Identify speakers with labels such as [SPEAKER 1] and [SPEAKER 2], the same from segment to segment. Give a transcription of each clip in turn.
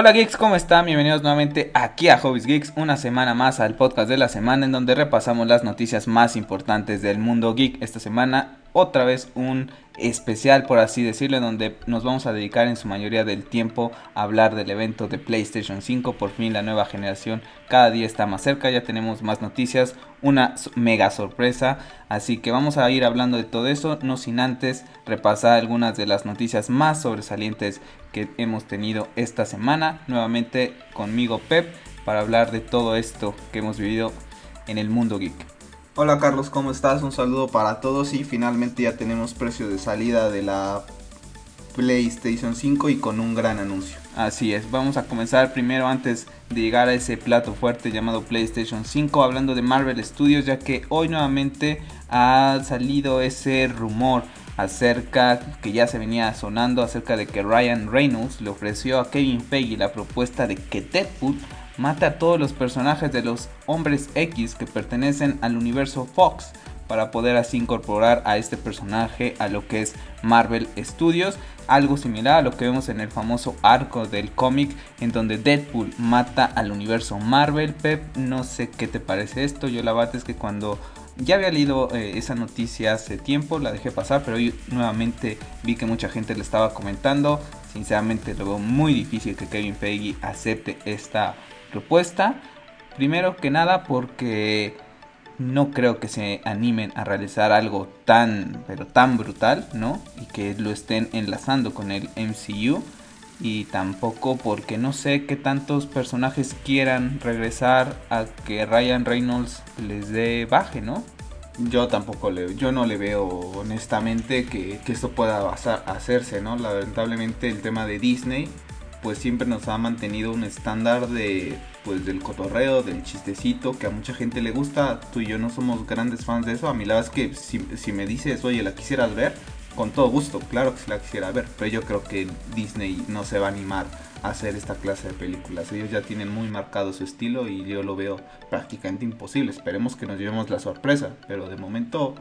[SPEAKER 1] Hola geeks, ¿cómo están? Bienvenidos nuevamente aquí a Hobbies Geeks, una semana más al podcast de la semana en donde repasamos las noticias más importantes del mundo geek. Esta semana otra vez un especial, por así decirlo, donde nos vamos a dedicar en su mayoría del tiempo a hablar del evento de PlayStation 5. Por fin la nueva generación cada día está más cerca, ya tenemos más noticias, una mega sorpresa. Así que vamos a ir hablando de todo eso, no sin antes repasar algunas de las noticias más sobresalientes que hemos tenido esta semana. Nuevamente conmigo Pep para hablar de todo esto que hemos vivido en el mundo geek.
[SPEAKER 2] Hola Carlos, ¿cómo estás? Un saludo para todos y finalmente ya tenemos precio de salida de la PlayStation 5 y con un gran anuncio.
[SPEAKER 1] Así es, vamos a comenzar primero antes de llegar a ese plato fuerte llamado PlayStation 5 hablando de Marvel Studios ya que hoy nuevamente ha salido ese rumor acerca que ya se venía sonando acerca de que Ryan Reynolds le ofreció a Kevin Feige la propuesta de que Deadpool mata a todos los personajes de los hombres X que pertenecen al universo Fox para poder así incorporar a este personaje a lo que es Marvel Studios, algo similar a lo que vemos en el famoso arco del cómic en donde Deadpool mata al universo Marvel. Pep, no sé qué te parece esto, yo la verdad es que cuando ya había leído eh, esa noticia hace tiempo, la dejé pasar, pero hoy nuevamente vi que mucha gente le estaba comentando. Sinceramente lo veo muy difícil que Kevin Feige acepte esta propuesta. Primero que nada porque no creo que se animen a realizar algo tan, pero tan brutal, ¿no? Y que lo estén enlazando con el MCU. Y tampoco porque no sé qué tantos personajes quieran regresar a que Ryan Reynolds les dé baje, ¿no?
[SPEAKER 2] Yo tampoco le, yo no le veo honestamente que, que esto pueda hacerse, ¿no? Lamentablemente el tema de Disney pues siempre nos ha mantenido un estándar de pues del cotorreo, del chistecito, que a mucha gente le gusta. Tú y yo no somos grandes fans de eso. A mí la verdad es que si, si me dices, oye, ¿la quisieras ver? Con todo gusto, claro que sí la quisiera ver. Pero yo creo que Disney no se va a animar a hacer esta clase de películas. Ellos ya tienen muy marcado su estilo y yo lo veo prácticamente imposible. Esperemos que nos llevemos la sorpresa. Pero de momento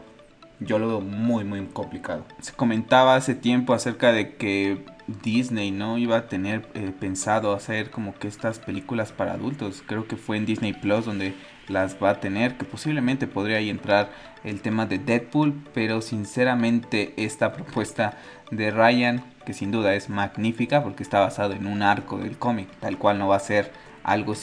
[SPEAKER 2] yo lo veo muy muy complicado.
[SPEAKER 1] Se comentaba hace tiempo acerca de que Disney no iba a tener eh, pensado hacer como que estas películas para adultos. Creo que fue en Disney Plus donde las va a tener, que posiblemente podría ahí entrar el tema de Deadpool, pero sinceramente esta propuesta de Ryan, que sin duda es magnífica porque está basado en un arco del cómic, tal cual no va a ser algo,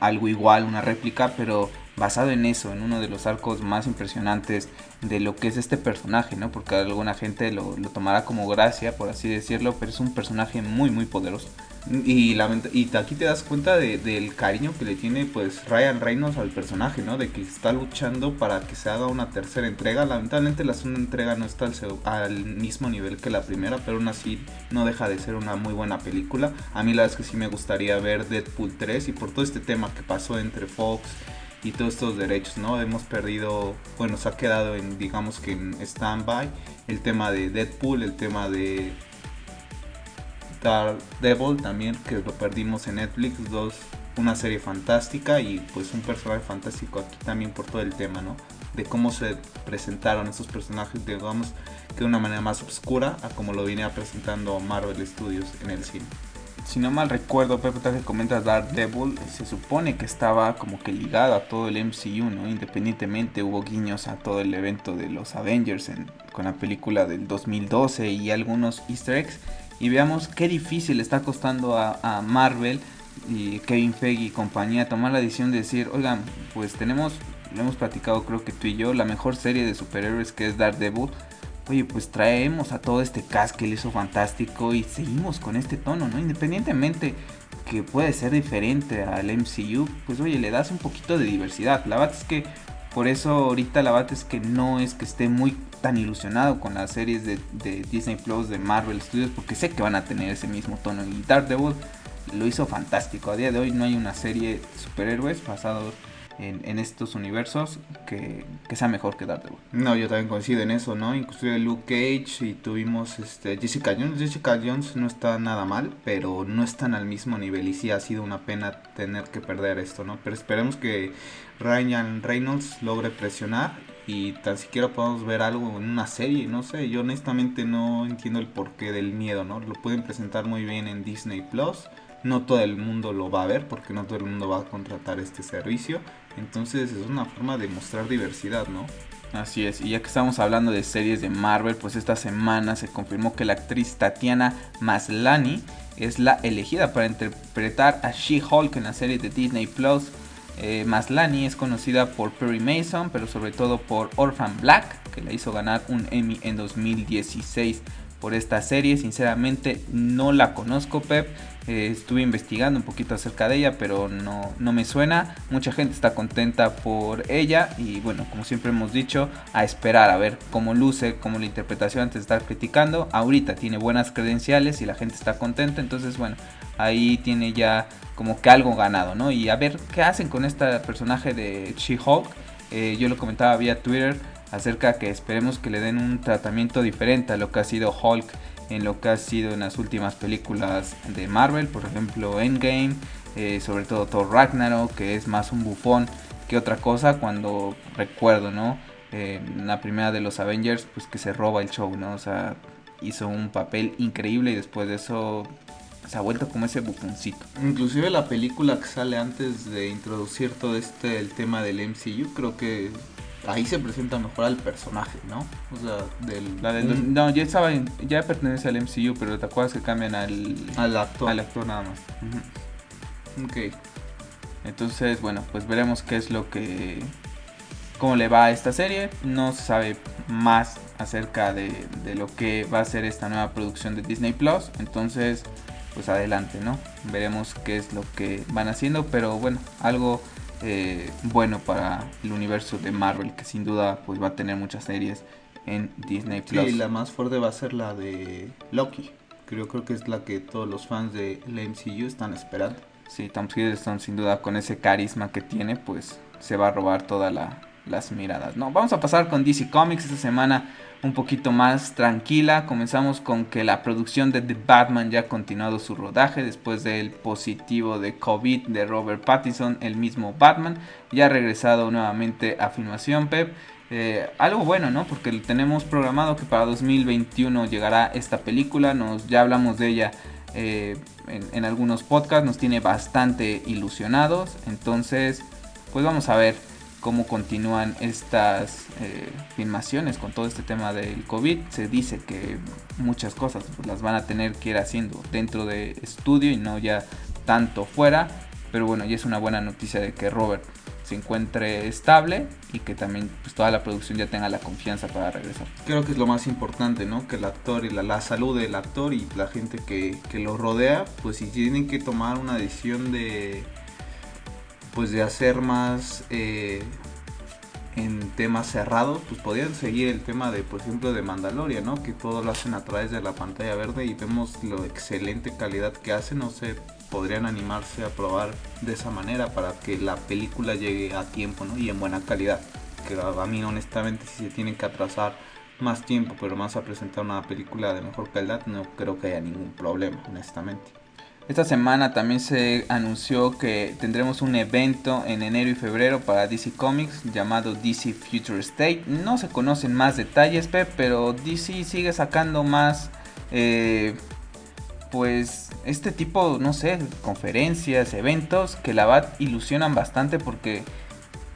[SPEAKER 1] algo igual, una réplica, pero basado en eso, en uno de los arcos más impresionantes de lo que es este personaje, ¿no? Porque alguna gente lo, lo tomará como gracia, por así decirlo, pero es un personaje muy, muy poderoso.
[SPEAKER 2] Y, y aquí te das cuenta del cariño que le tiene pues Ryan Reynolds al personaje, ¿no? De que está luchando para que se haga una tercera entrega. Lamentablemente la segunda entrega no está al, al, mismo nivel que la primera, pero aún así no deja de ser una muy buena película. A mí la verdad es que sí me gustaría ver Deadpool 3 y por todo este tema que pasó entre Fox y todos estos derechos, ¿no? Hemos perdido, bueno, se ha quedado en, digamos que en stand-by el tema de Deadpool, el tema de Daredevil también, que lo perdimos en Netflix, dos, una serie fantástica y pues un personaje fantástico aquí también por todo el tema, ¿no? De cómo se presentaron esos personajes, digamos que de una manera más oscura a como lo venía presentando Marvel Studios en el cine
[SPEAKER 1] si no mal recuerdo, Pepe, que comentas Daredevil, se supone que estaba como que ligado a todo el MCU, ¿no? Independientemente hubo guiños a todo el evento de los Avengers con la película del 2012 y algunos easter eggs. Y veamos qué difícil está costando a, Marvel y Kevin Feige y compañía tomar la decisión de decir, oigan, pues tenemos, lo hemos platicado creo que tú y yo, la mejor serie de superhéroes que es Daredevil oye, pues traemos a todo este cast que le hizo fantástico y seguimos con este tono, ¿no? Independientemente que puede ser diferente al MCU, pues oye, le das un poquito de diversidad. La verdad es que por eso ahorita la verdad es que no es que esté muy tan ilusionado con las series de, Disney Plus, de Marvel Studios, porque sé que van a tener ese mismo tono. Y Daredevil lo hizo fantástico. A día de hoy no hay una serie de superhéroes basado en, estos universos que, sea mejor que Daredevil.
[SPEAKER 2] No, yo también coincido en eso, ¿no? Inclusive Luke Cage y tuvimos este Jessica Jones. Jessica Jones no está nada mal, pero no están al mismo nivel y sí ha sido una pena tener que perder esto, ¿no? Pero esperemos que Ryan Reynolds logre presionar y tan siquiera podamos ver algo en una serie, no sé, yo honestamente no entiendo el porqué del miedo, ¿no? Lo pueden presentar muy bien en Disney Plus no todo el mundo lo va a ver porque no todo el mundo va a contratar este servicio. Entonces es una forma de mostrar diversidad, ¿no?
[SPEAKER 1] Así es, y ya que estamos hablando de series de Marvel, pues esta semana se confirmó que la actriz Tatiana Maslany es la elegida para interpretar a She-Hulk en la serie de Disney Plus. Eh, Maslany es conocida por Perry Mason, pero sobre todo por Orphan Black, que le hizo ganar un Emmy en 2016 por esta serie. Sinceramente no la conozco, Pep. Eh, estuve investigando un poquito acerca de ella, pero no, no me suena. Mucha gente está contenta por ella y bueno, como siempre hemos dicho, a esperar a ver cómo luce, cómo la interpretación antes de estar criticando. Ahorita tiene buenas credenciales y la gente está contenta, entonces bueno, ahí tiene ya como que algo ganado, ¿no? Y a ver qué hacen con este personaje de She-Hulk. Eh, yo lo comentaba vía Twitter acerca que esperemos que le den un tratamiento diferente a lo que ha sido Hulk en lo que ha sido en las últimas películas de Marvel, por ejemplo Endgame, eh, sobre todo Thor Ragnarok, que es más un bufón que otra cosa, cuando recuerdo, ¿no? Eh, la primera de los Avengers, pues que se roba el show, ¿no? O sea, hizo un papel increíble y después de eso se ha vuelto como ese bufoncito.
[SPEAKER 2] Inclusive la película que sale antes de introducir todo este el tema del MCU, creo que ahí se presenta mejor al personaje, ¿no? O sea,
[SPEAKER 1] del... no, ya estaba ya pertenece al MCU, pero te acuerdas que cambian al,
[SPEAKER 2] al actor.
[SPEAKER 1] Al actor nada más. Ok. Entonces, bueno, pues veremos qué es lo que... Cómo le va a esta serie. No se sabe más acerca de, de lo que va a ser esta nueva producción de Disney Plus. Entonces, pues adelante, ¿no? Veremos qué es lo que van haciendo. Pero bueno, algo eh, bueno para el universo de Marvel, que sin duda pues va a tener muchas series en Disney Plus.
[SPEAKER 2] Sí, la más fuerte va a ser la de Loki. Creo, creo que es la que todos los fans de la MCU están esperando.
[SPEAKER 1] Sí, Tom Hiddleston sin duda con ese carisma que tiene, pues se va a robar todas las miradas. No, vamos a pasar con DC Comics esta semana un poquito más tranquila. Comenzamos con que la producción de The Batman ya ha continuado su rodaje después del positivo de COVID de Robert Pattinson, el mismo Batman. Ya ha regresado nuevamente a filmación, Pep. Eh, algo bueno, ¿no? Porque tenemos programado que para 2021 llegará esta película. Nos, ya hablamos de ella eh, en, en algunos podcasts. Nos tiene bastante ilusionados. Entonces, pues vamos a ver cómo continúan estas eh, filmaciones con todo este tema del COVID. Se dice que muchas cosas pues, las van a tener que ir haciendo dentro de estudio y no ya tanto fuera. Pero bueno, ya es una buena noticia de que Robert se encuentre estable y que también pues, toda la producción ya tenga la confianza para regresar.
[SPEAKER 2] Creo que es lo más importante, ¿no? Que el actor y la, salud del actor y la gente que, que lo rodea, pues si tienen que tomar una decisión de pues de hacer más eh, en temas cerrados, pues podrían seguir el tema de, por ejemplo, de Mandalorian, ¿no? Que todo lo hacen a través de la pantalla verde y vemos lo excelente calidad que hacen, no sé, podrían animarse a probar de esa manera para que la película llegue a tiempo, ¿no? Y en buena calidad. Que a mí honestamente si se tienen que atrasar más tiempo, pero más a presentar una película de mejor calidad, no creo que haya ningún problema, honestamente.
[SPEAKER 1] Esta semana también se anunció que tendremos un evento en enero y febrero para DC Comics llamado DC Future State. No se conocen más detalles, pero DC sigue sacando más, eh, pues, este tipo, no sé, conferencias, eventos que la verdad ilusionan bastante porque,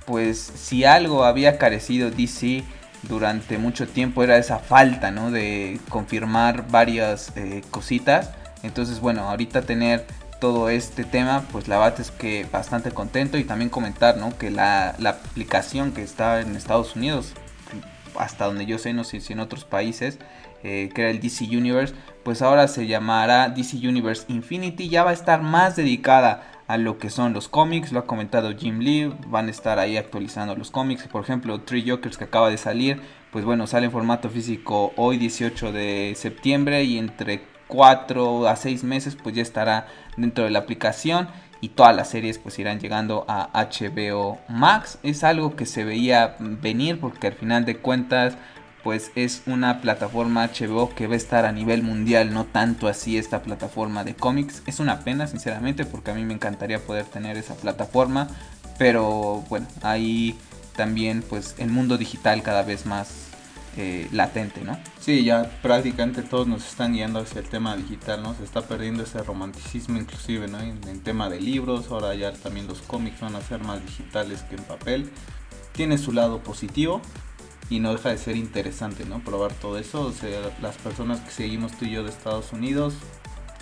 [SPEAKER 1] pues, si algo había carecido DC durante mucho tiempo era esa falta, ¿no? De confirmar varias eh, cositas entonces, bueno, ahorita tener todo este tema, pues la verdad es que bastante contento y también comentar, ¿no? Que la, aplicación que está en Estados Unidos, hasta donde yo sé, no sé si en otros países, eh, que era el DC Universe, pues ahora se llamará DC Universe Infinity, ya va a estar más dedicada a lo que son los cómics, lo ha comentado Jim Lee, van a estar ahí actualizando los cómics, por ejemplo, Three Jokers que acaba de salir, pues bueno, sale en formato físico hoy 18 de septiembre y entre 4 a 6 meses pues ya estará dentro de la aplicación y todas las series pues irán llegando a HBO Max. Es algo que se veía venir porque al final de cuentas pues es una plataforma HBO que va a estar a nivel mundial, no tanto así esta plataforma de cómics. Es una pena sinceramente porque a mí me encantaría poder tener esa plataforma, pero bueno, ahí también pues el mundo digital cada vez más eh, latente, ¿no?
[SPEAKER 2] Sí, ya prácticamente todos nos están guiando hacia el tema digital, ¿no? Se está perdiendo ese romanticismo inclusive, ¿no? En, en tema de libros, ahora ya también los cómics van a ser más digitales que en papel. Tiene su lado positivo, y no deja de ser interesante, ¿no? Probar todo eso. Las personas que seguimos tú y yo de Estados Unidos,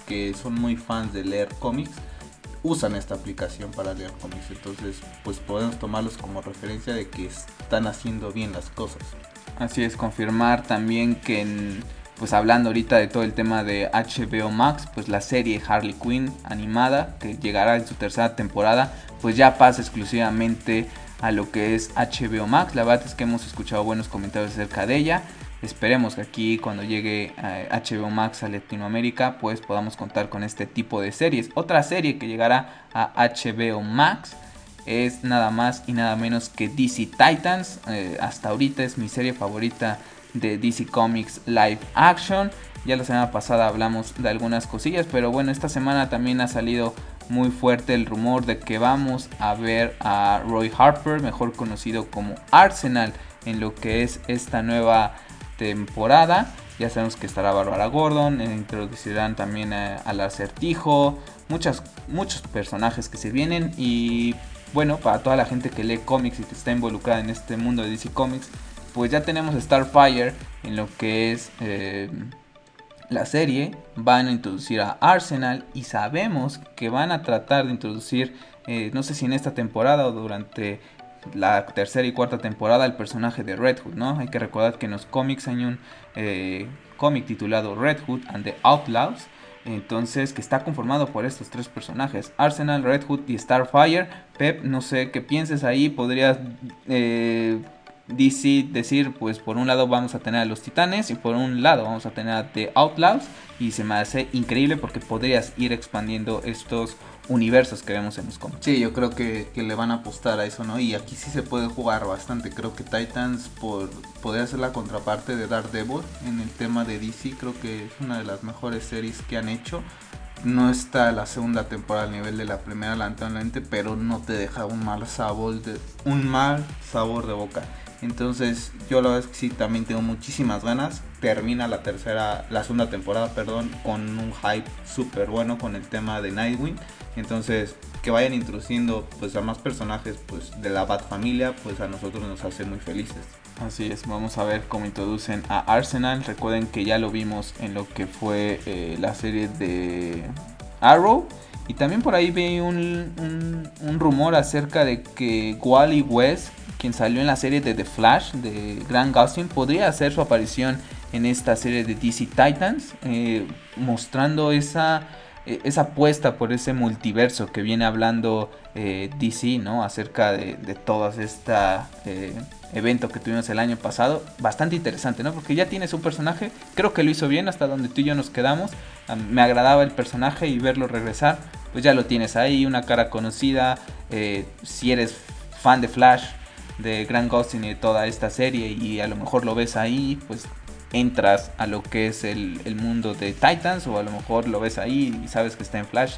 [SPEAKER 2] que son muy fans de leer cómics, usan esta aplicación para leer cómics. Entonces, pues podemos tomarlos como referencia de que están haciendo bien las cosas.
[SPEAKER 1] Así es, confirmar también que pues hablando ahorita de todo el tema de HBO Max, pues la serie Harley Quinn animada que llegará en su tercera temporada, pues ya pasa exclusivamente a lo que es HBO Max. La verdad es que hemos escuchado buenos comentarios acerca de ella. Esperemos que aquí cuando llegue HBO eh, Max a Latinoamérica pues podamos contar con este tipo de series. Otra serie que llegará a HBO Max es nada más y nada menos que DC Titans. Eh, hasta ahorita es mi serie favorita de DC Comics Live Action. Ya la semana pasada hablamos de algunas cosillas, pero bueno, esta semana también ha salido muy fuerte el rumor de que vamos a ver a Roy Harper, mejor conocido como Arsenal, en lo que es esta nueva temporada. Ya sabemos que estará Barbara Gordon, introducirán también al acertijo, muchas, muchos personajes que se vienen y bueno, para toda la gente que lee cómics y que está involucrada en este mundo de DC Comics, pues ya tenemos Starfire en lo que es eh, la serie van a introducir a Arsenal y sabemos que van a tratar de introducir, eh, no sé si en esta temporada o durante la tercera y cuarta temporada, el personaje de Red Hood, ¿no? Hay que recordar que en los cómics hay un eh, cómic titulado Red Hood and the Outlaws. Entonces, que está conformado por estos tres personajes: Arsenal, Red Hood y Starfire. Pep, no sé qué pienses ahí. Podrías eh, decir, pues por un lado vamos a tener a los titanes y por un lado vamos a tener a The Outlaws y se me hace increíble porque podrías ir expandiendo estos universos que en los cómics.
[SPEAKER 2] Sí, yo creo que, le van a apostar a eso, ¿no? Y aquí sí se puede jugar bastante. Creo que Titans por, podría ser la contraparte de Daredevil en el tema de DC. Creo que es una de las mejores series que han hecho. No está la segunda temporada al nivel de la primera, lamentablemente, pero no te deja un mal sabor de, un mal sabor de boca. Entonces, yo la verdad es que sí, también tengo muchísimas ganas. Termina la tercera, la segunda temporada, perdón, con un hype súper bueno con el tema de Nightwing. Entonces, que vayan introduciendo pues a más personajes pues de la Bat familia, pues a nosotros nos hace muy felices.
[SPEAKER 1] Así es, vamos a ver cómo introducen a Arsenal. Recuerden que ya lo vimos en lo que fue eh, la serie de Arrow. Y también por ahí vi un, un rumor acerca de que Wally West quien salió en la serie de The Flash de Grant Gustin, podría hacer su aparición en esta serie de DC Titans, eh, mostrando esa, eh, esa apuesta por ese multiverso que viene hablando eh, DC, ¿no? Acerca de, de todo este evento que tuvimos el año pasado. Bastante interesante, ¿no? Porque ya tiene su personaje, creo que lo hizo bien hasta donde tú y yo nos quedamos. me agradaba el personaje y verlo regresar, pues ya lo tienes ahí, una cara conocida. si eres fan de Flash, de Grant Gustin y de toda esta serie y a lo mejor lo ves ahí, pues entras a lo que es el, mundo de Titans o a lo mejor lo ves ahí y sabes que está en Flash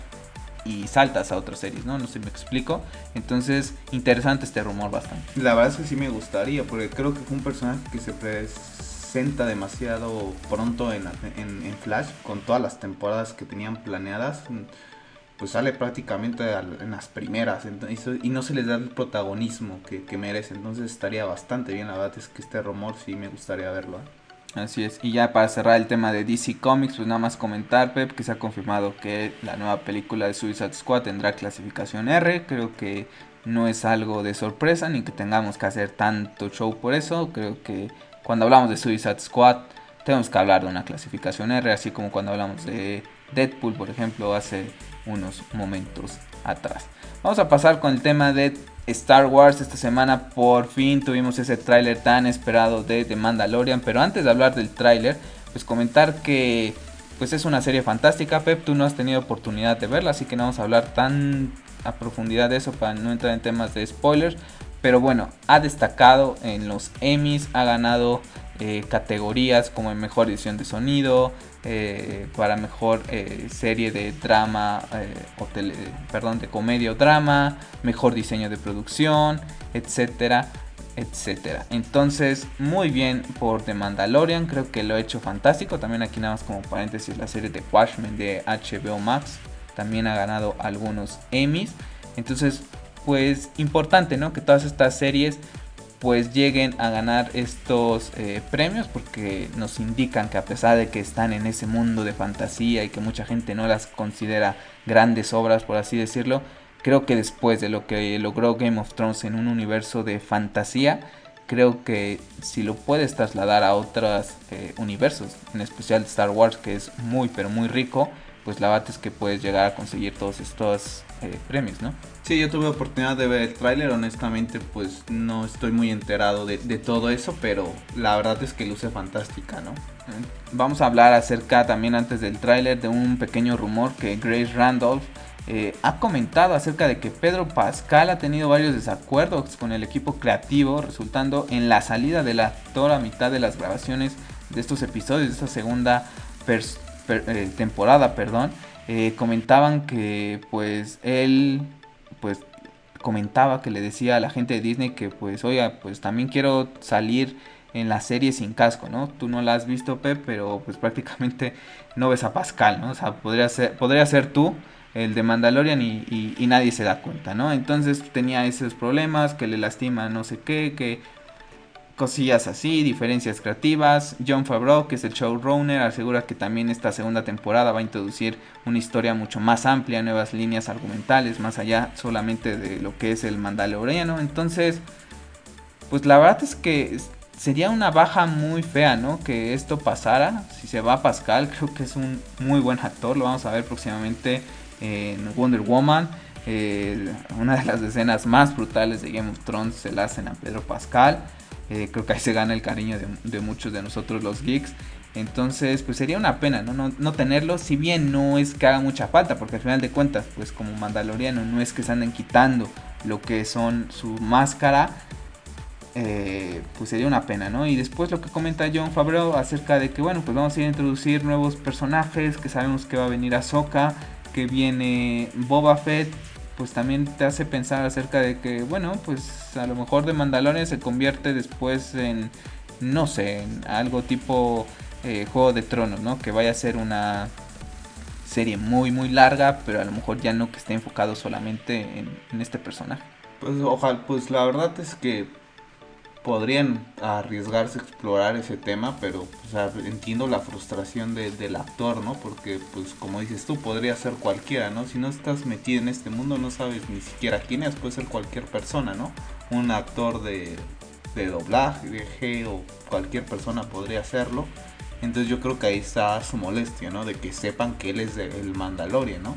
[SPEAKER 1] y saltas a otras series, ¿no? No sé me explico. Entonces, interesante este rumor bastante.
[SPEAKER 2] La verdad es que sí me gustaría, porque creo que fue un personaje que se presenta demasiado pronto en, en, en Flash, con todas las temporadas que tenían planeadas pues sale prácticamente en las primeras y no se les da el protagonismo que, que merece. Entonces estaría bastante bien. La verdad es que este rumor sí me gustaría verlo. ¿eh?
[SPEAKER 1] Así es. Y ya para cerrar el tema de DC Comics, pues nada más comentar, Pep, que se ha confirmado que la nueva película de Suicide Squad tendrá clasificación R. Creo que no es algo de sorpresa ni que tengamos que hacer tanto show por eso. Creo que cuando hablamos de Suicide Squad tenemos que hablar de una clasificación R, así como cuando hablamos de Deadpool, por ejemplo, hace unos momentos atrás. Vamos a pasar con el tema de Star Wars. Esta semana por fin tuvimos ese tráiler tan esperado de The Mandalorian. Pero antes de hablar del tráiler, pues comentar que pues es una serie fantástica. Pep, tú no has tenido oportunidad de verla, así que no vamos a hablar tan a profundidad de eso para no entrar en temas de spoilers. Pero bueno, ha destacado en los Emmys, ha ganado eh, categorías como en mejor edición de sonido, eh, para mejor eh, serie de drama o perdón de comedia o drama mejor diseño de producción etcétera etcétera. Entonces, muy bien por The Mandalorian, creo que lo ha hecho fantástico. También aquí nada más como paréntesis la serie de Watchmen de HBO Max también ha ganado algunos Emmys. Entonces, pues importante, ¿no? Que todas estas series pues lleguen a ganar estos eh, premios porque nos indican que a pesar de que están en ese mundo de fantasía y que mucha gente no las considera grandes obras por así decirlo, creo que después de lo que logró Game of Thrones en un universo de fantasía, creo que si lo puedes trasladar a otros eh, universos, en especial Star Wars que es muy pero muy rico, pues la bate es que puedes llegar a conseguir todos estos eh, premios, ¿no?
[SPEAKER 2] Sí, yo tuve oportunidad de ver el tráiler, honestamente pues no estoy muy enterado de, todo eso, pero la verdad es que luce fantástica, ¿no?
[SPEAKER 1] Vamos a hablar acerca también antes del tráiler de un pequeño rumor que Grace Randolph eh, ha comentado acerca de que Pedro Pascal ha tenido varios desacuerdos con el equipo creativo, resultando en la salida del actor a mitad de las grabaciones de estos episodios, de esta segunda eh, temporada, perdón. Eh, comentaban que pues él pues comentaba que le decía a la gente de Disney que pues oiga pues también quiero salir en la serie sin casco, ¿no? Tú no la has visto, Pep, pero pues prácticamente no ves a Pascal, ¿no? O sea, podría ser, podría ser tú el de Mandalorian y, y nadie se da cuenta, ¿no? Entonces tenía esos problemas, que le lastima no sé qué, que cosillas así, diferencias creativas. John Favreau, que es el showrunner, asegura que también esta segunda temporada va a introducir una historia mucho más amplia, nuevas líneas argumentales, más allá solamente de lo que es el Mandaloriano. Entonces, pues la verdad es que sería una baja muy fea, ¿no? Que esto pasara. Si se va Pascal, creo que es un muy buen actor. Lo vamos a ver próximamente en Wonder Woman. Una de las escenas más brutales de Game of Thrones se la hacen a Pedro Pascal. Eh, creo que ahí se gana el cariño de, muchos de nosotros los geeks. Entonces, pues sería una pena ¿no? ¿no? tenerlo, si bien no es que haga mucha falta, porque al final de cuentas, pues como Mandaloriano, no es que se anden quitando lo que son su máscara, eh, pues sería una pena, ¿no? Y después lo que comenta John Favreau acerca de que, bueno, pues vamos a ir a introducir nuevos personajes, que sabemos que va a venir Ahsoka, que viene Boba Fett, pues también te hace pensar acerca de que, bueno, pues a lo mejor de Mandalorian se convierte después en, no sé, en algo tipo eh, Juego de Tronos, ¿no? Que vaya a ser una serie muy, muy larga, pero a lo mejor ya no que esté enfocado solamente en, en este personaje.
[SPEAKER 2] Pues ojalá, pues la verdad es que podrían arriesgarse a explorar ese tema, pero entiendo la frustración del actor, ¿no? Porque, pues, como dices tú, podría ser cualquiera, ¿no? Si no estás metido en este mundo, no sabes ni siquiera quién es, puede ser cualquier persona, ¿no? Un actor de, de doblaje, de o cualquier persona podría hacerlo. Entonces yo creo que ahí está su molestia, ¿no? De que sepan que él es el Mandalorian, ¿no?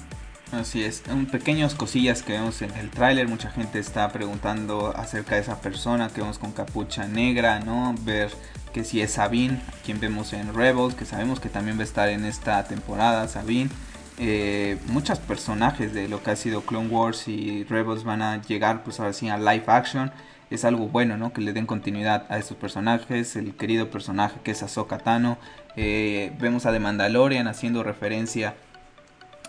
[SPEAKER 1] Así es, un pequeños cosillas que vemos en el tráiler, mucha gente está preguntando acerca de esa persona que vemos con capucha negra, ¿no? Ver que si es Sabine, quien vemos en Rebels, que sabemos que también va a estar en esta temporada, Sabine. Eh, muchos personajes de lo que ha sido Clone Wars y Rebels van a llegar pues ahora sí a live action. Es algo bueno, ¿no? Que le den continuidad a estos personajes. El querido personaje que es Ahsoka Tano. Eh, vemos a The Mandalorian haciendo referencia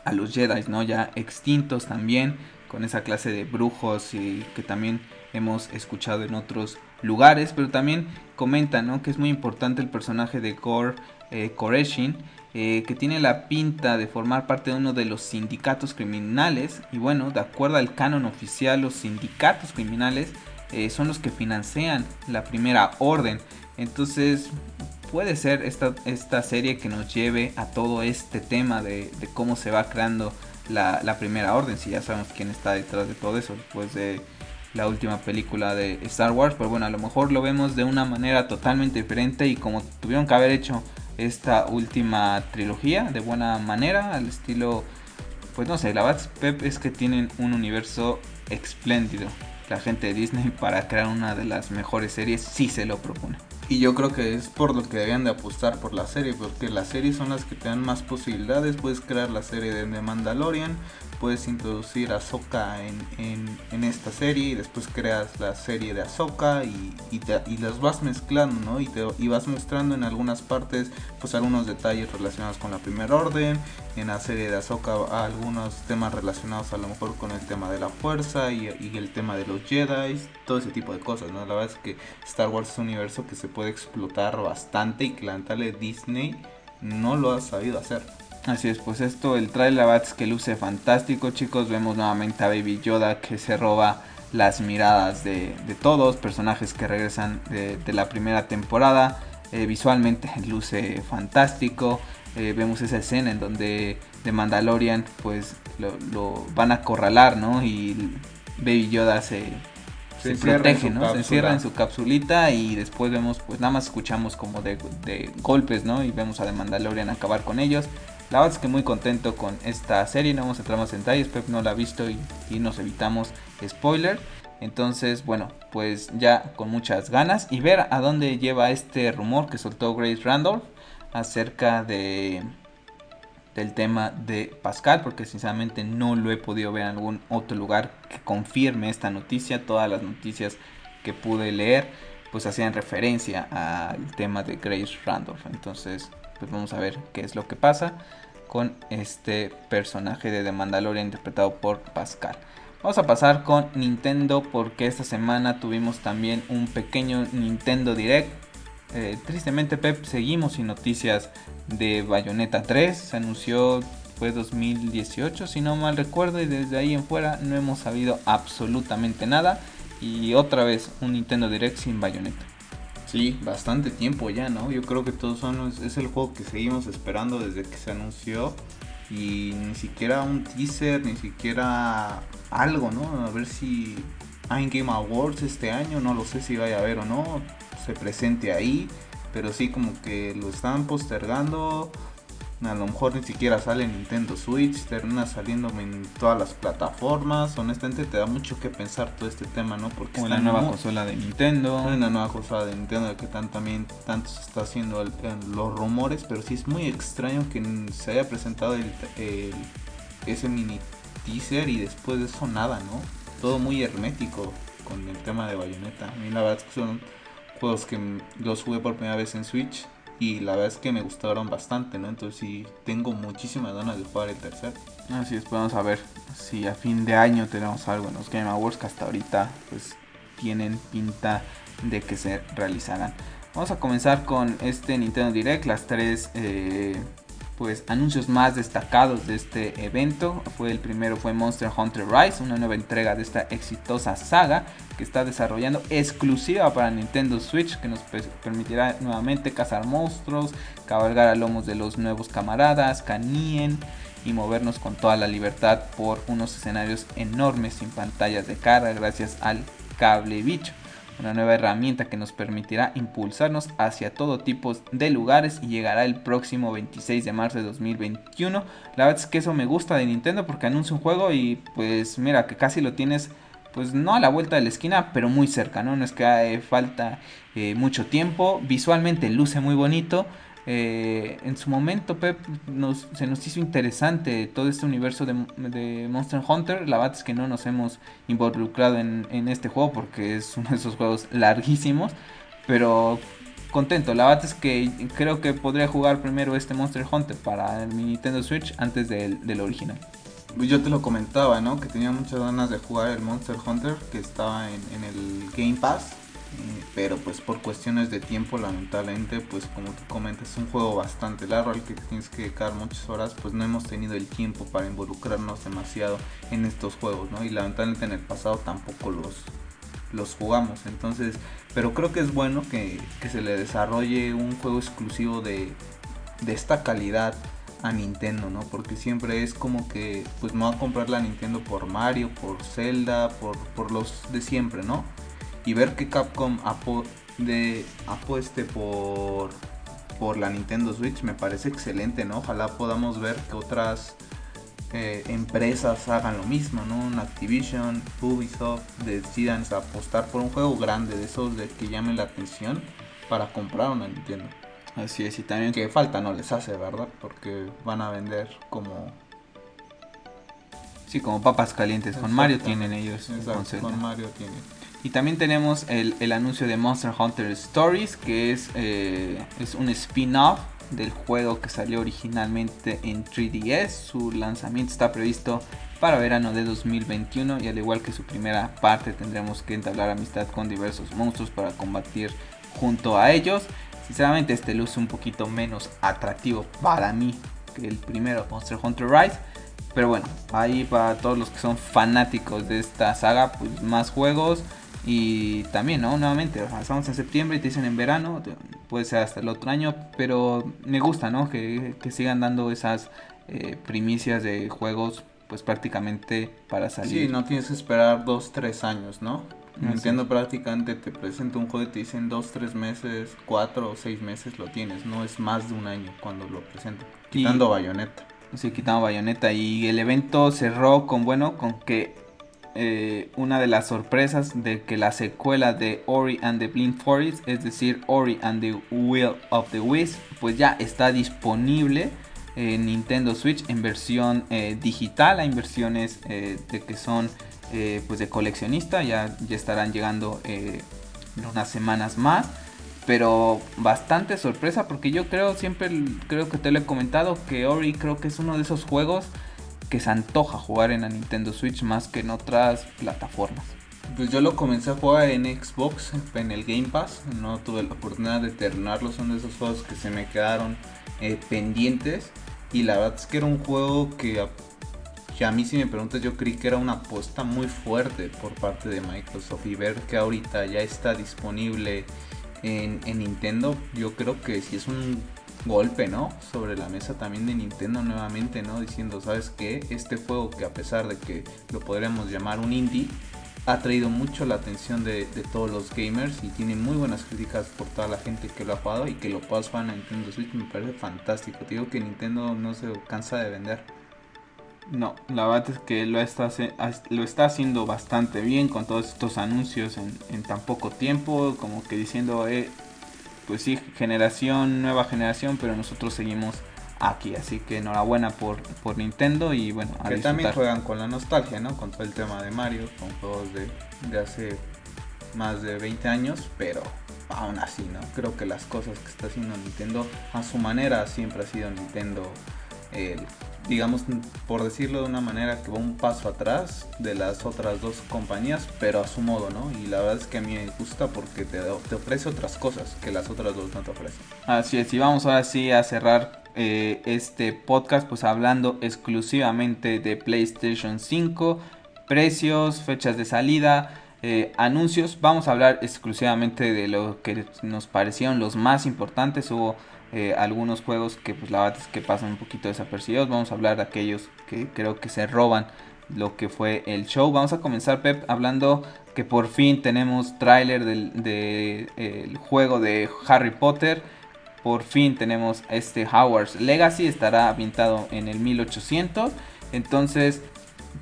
[SPEAKER 1] a los Jedi, ¿no? Ya extintos también, con esa clase de brujos y que también hemos escuchado en otros lugares, pero también comentan, ¿no? Que es muy importante el personaje de Gore eh, Koreshin, eh, que tiene la pinta de formar parte de uno de los sindicatos criminales, y bueno, de acuerdo al canon oficial, los sindicatos criminales eh, son los que financian la primera orden. Entonces, puede ser esta, esta serie que nos lleve a todo este tema de, cómo se va creando la, primera orden, si ya sabemos quién está detrás de todo eso, después de la última película de Star Wars, pero bueno, a lo mejor lo vemos de una manera totalmente diferente y como tuvieron que haber hecho esta última trilogía de buena manera, al estilo, pues no sé, la verdad Pep es que tienen un universo espléndido. La gente de Disney para crear una de las mejores series si se lo propone.
[SPEAKER 2] Y yo creo que es por lo que debían de apostar por la serie, porque las series son las que te dan más posibilidades. Puedes crear la serie de The Mandalorian, puedes introducir a Ahsoka en, en, esta serie y después creas la serie de Ahsoka y, y, las vas mezclando, ¿no? Y, te, y vas mostrando en algunas partes pues algunos detalles relacionados con la primera orden, en la serie de Ahsoka algunos temas relacionados a lo mejor con el tema de la fuerza y, y el tema de los Jedi, todo ese tipo de cosas, ¿no? La verdad es que Star Wars es un universo que se puede explotar bastante y que la Disney no lo ha sabido hacer.
[SPEAKER 1] Así es, pues esto, el trailer Bats que luce fantástico, chicos. Vemos nuevamente a Baby Yoda que se roba las miradas de, todos, personajes que regresan de, la primera temporada. Eh, visualmente luce fantástico. Eh, vemos esa escena en donde de Mandalorian pues lo, van a acorralar, ¿no? Y Baby Yoda se, se, protege, ¿no? Se encierra en su capsulita y después vemos, pues nada más escuchamos como de, de golpes, ¿no? Y vemos a The Mandalorian acabar con ellos. La verdad es que muy contento con esta serie, no vamos a entrar más en detalles, Pep no la ha visto y, nos evitamos spoiler. Entonces, bueno, pues ya con muchas ganas y ver a dónde lleva este rumor que soltó Grace Randolph acerca de del tema de Pascal, porque sinceramente no lo he podido ver en algún otro lugar que confirme esta noticia. Todas las noticias que pude leer, pues hacían referencia al tema de Grace Randolph. Entonces, pues vamos a ver qué es lo que pasa con este personaje de The Mandalorian interpretado por Pascal. Vamos a pasar con Nintendo porque esta semana tuvimos también un pequeño Nintendo Direct. Eh, tristemente Pep seguimos sin noticias de Bayonetta 3. Se anunció fue 2018 si no mal recuerdo y desde ahí en fuera no hemos sabido absolutamente nada. Y otra vez un Nintendo Direct sin Bayonetta.
[SPEAKER 2] Sí, bastante tiempo ya, ¿no? Yo creo que todos son es el juego que seguimos esperando desde que se anunció y ni siquiera un teaser, ni siquiera algo, ¿no? A ver si hay Game Awards este año, no lo sé si vaya a haber o no, se presente ahí, pero sí como que lo están postergando a lo mejor ni siquiera sale en Nintendo Switch, termina saliendo en todas las plataformas. Honestamente te da mucho que pensar todo este tema, ¿no?
[SPEAKER 1] Porque la nueva consola de Nintendo.
[SPEAKER 2] La nueva consola de Nintendo de que tan, también tanto se está haciendo los rumores, pero sí es muy extraño que se haya presentado ese mini teaser y después de eso nada, ¿no? Todo muy hermético con el tema de Bayonetta. A mí la verdad es que son juegos que los jugué por primera vez en Switch y la verdad es que me gustaron bastante, ¿no? Entonces sí, tengo muchísimas ganas de jugar el tercer.
[SPEAKER 1] Así es, pues vamos a ver si a fin de año tenemos algo en los Game Awards que hasta ahorita pues tienen pinta de que se realizarán. Vamos a comenzar con este Nintendo Direct, las tres eh, pues anuncios más destacados de este evento. Fue el primero fue Monster Hunter Rise, una nueva entrega de esta exitosa saga que está desarrollando exclusiva para Nintendo Switch que nos permitirá nuevamente cazar monstruos, cabalgar a lomos de los nuevos camaradas, canien y movernos con toda la libertad por unos escenarios enormes sin pantallas de carga gracias al cable bicho una nueva herramienta que nos permitirá impulsarnos hacia todo tipo de lugares y llegará el próximo 26 de marzo de 2021. La verdad es que eso me gusta de Nintendo porque anuncia un juego y pues mira que casi lo tienes pues no a la vuelta de la esquina, pero muy cerca, ¿no? No es que eh, falta eh, mucho tiempo, visualmente luce muy bonito eh, en su momento, Pep, se nos hizo interesante todo este universo de, Monster Hunter. La verdad es que no nos hemos involucrado en, este juego porque es uno de esos juegos larguísimos. Pero contento. La verdad es que creo que podría jugar primero este Monster Hunter para mi Nintendo Switch antes del, original.
[SPEAKER 2] Pues yo te lo comentaba, ¿no? Que tenía muchas ganas de jugar el Monster Hunter que estaba en el Game Pass pero pues por cuestiones de tiempo lamentablemente pues como tú comentas es un juego bastante largo al que tienes que dedicar muchas horas pues no hemos tenido el tiempo para involucrarnos demasiado en estos juegos no y lamentablemente en el pasado tampoco los los jugamos entonces pero creo que es bueno que, se le desarrolle un juego exclusivo de, de esta calidad a Nintendo, ¿no? Porque siempre es como que, pues no va a comprar la Nintendo por Mario, por Zelda, por, por los de siempre, ¿no? Y ver que Capcom de, apueste por, por la Nintendo Switch me parece excelente, ¿no? Ojalá podamos ver que otras eh, empresas hagan lo mismo, ¿no? Activision, Ubisoft decidan apostar por un juego grande de esos de que llamen la atención para comprar una Nintendo.
[SPEAKER 1] Así es, y también
[SPEAKER 2] que falta no les hace, ¿verdad? Porque van a vender como
[SPEAKER 1] Sí, como papas calientes. Con Mario tienen ellos.
[SPEAKER 2] con Mario tienen.
[SPEAKER 1] Y también tenemos el, el, anuncio de Monster Hunter Stories, que es, eh, es un spin-off del juego que salió originalmente en 3DS. Su lanzamiento está previsto para verano de 2021 y al igual que su primera parte tendremos que entablar amistad con diversos monstruos para combatir junto a ellos. Sinceramente este luce un poquito menos atractivo para mí que el primero Monster Hunter Rise. Pero bueno, ahí para todos los que son fanáticos de esta saga, pues más juegos. Y también, ¿no? Nuevamente, estamos en septiembre y te dicen en verano, puede ser hasta el otro año, pero me gusta, ¿no? Que, sigan dando esas eh, primicias de juegos, pues prácticamente para salir.
[SPEAKER 2] Sí, no tienes que esperar dos, tres años, ¿no? Entiendo prácticamente te presenta un juego y te dicen dos, tres meses, cuatro o seis meses lo tienes, no es más de un año cuando lo presentan. Quitando bayoneta.
[SPEAKER 1] Sí, quitando bayoneta. Y el evento cerró con, bueno, con que eh, una de las sorpresas de que la secuela de Ori and the Blind Forest, es decir, Ori and the Will of the Wisp, pues ya está disponible en Nintendo Switch en versión eh, digital. Hay versiones eh, de que son pues de coleccionista, ya, ya estarán llegando en unas semanas más. Pero bastante sorpresa porque yo creo, siempre creo que te lo he comentado, que Ori creo que es uno de esos juegos que se antoja jugar en la Nintendo Switch más que en otras plataformas.
[SPEAKER 2] Pues yo lo comencé a jugar en Xbox, en el Game Pass, no tuve la oportunidad de terminarlo, son de esos juegos que se me quedaron eh, pendientes. Y la verdad es que era un juego que que a mí si me preguntas yo creí que era una apuesta muy fuerte por parte de Microsoft. Y ver que ahorita ya está disponible en, Nintendo, yo creo que si es un golpe, ¿no? Sobre la mesa también de Nintendo nuevamente, ¿no? Diciendo, ¿sabes qué? Este juego que a pesar de que lo podríamos llamar un indie, ha traído mucho la atención de, todos los gamers y tiene muy buenas críticas por toda la gente que lo ha jugado y que lo jugar en Nintendo Switch me parece fantástico. Te digo que Nintendo no se cansa de vender.
[SPEAKER 1] No, la verdad es que lo está, lo está haciendo bastante bien con todos estos anuncios en, tan poco tiempo, como que diciendo, eh, pues sí, generación, nueva generación, pero nosotros seguimos aquí, así que enhorabuena por, por Nintendo y bueno,
[SPEAKER 2] a que también juegan con la nostalgia, ¿no? Con todo el tema de Mario, con juegos de, de hace más de 20 años, pero aún así, ¿no? Creo que las cosas que está haciendo Nintendo a su manera siempre ha sido Nintendo el digamos, por decirlo de una manera, que va un paso atrás de las otras dos compañías, pero a su modo, ¿no? Y la verdad es que a mí me gusta porque te, te ofrece otras cosas que las otras dos no te ofrecen.
[SPEAKER 1] Así es, y vamos ahora sí a cerrar eh, este podcast, pues hablando exclusivamente de PlayStation 5, precios, fechas de salida. Eh, anuncios, vamos a hablar exclusivamente de lo que nos parecieron los más importantes. Hubo eh, algunos juegos que pues la verdad es que pasan un poquito desapercibidos. Vamos a hablar de aquellos que creo que se roban lo que fue el show. Vamos a comenzar, Pep, hablando que por fin tenemos tráiler del juego de Harry Potter. Por fin tenemos este Howard's Legacy. Estará ambientado en el 1800. Entonces,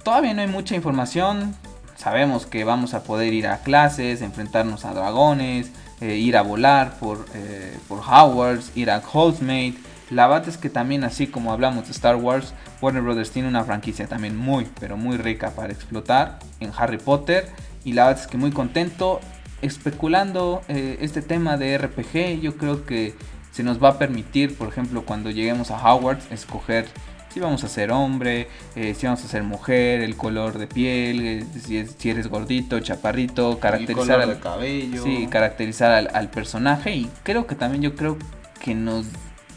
[SPEAKER 1] todavía no hay mucha información. Sabemos que vamos a poder ir a clases, enfrentarnos a dragones, eh, ir a volar por, eh, por Hogwarts, ir a Hogsmeade. La verdad es que también así como hablamos de Star Wars, Warner Brothers tiene una franquicia también muy, pero muy rica para explotar en Harry Potter. Y la verdad es que muy contento especulando eh, este tema de RPG. Yo creo que se nos va a permitir, por ejemplo, cuando lleguemos a Hogwarts, escoger si vamos a ser hombre, eh, si vamos a ser mujer, el color de piel, eh, si, eres gordito, chaparrito, caracterizar
[SPEAKER 2] al cabello.
[SPEAKER 1] Sí, caracterizar al, personaje y creo que también yo creo que nos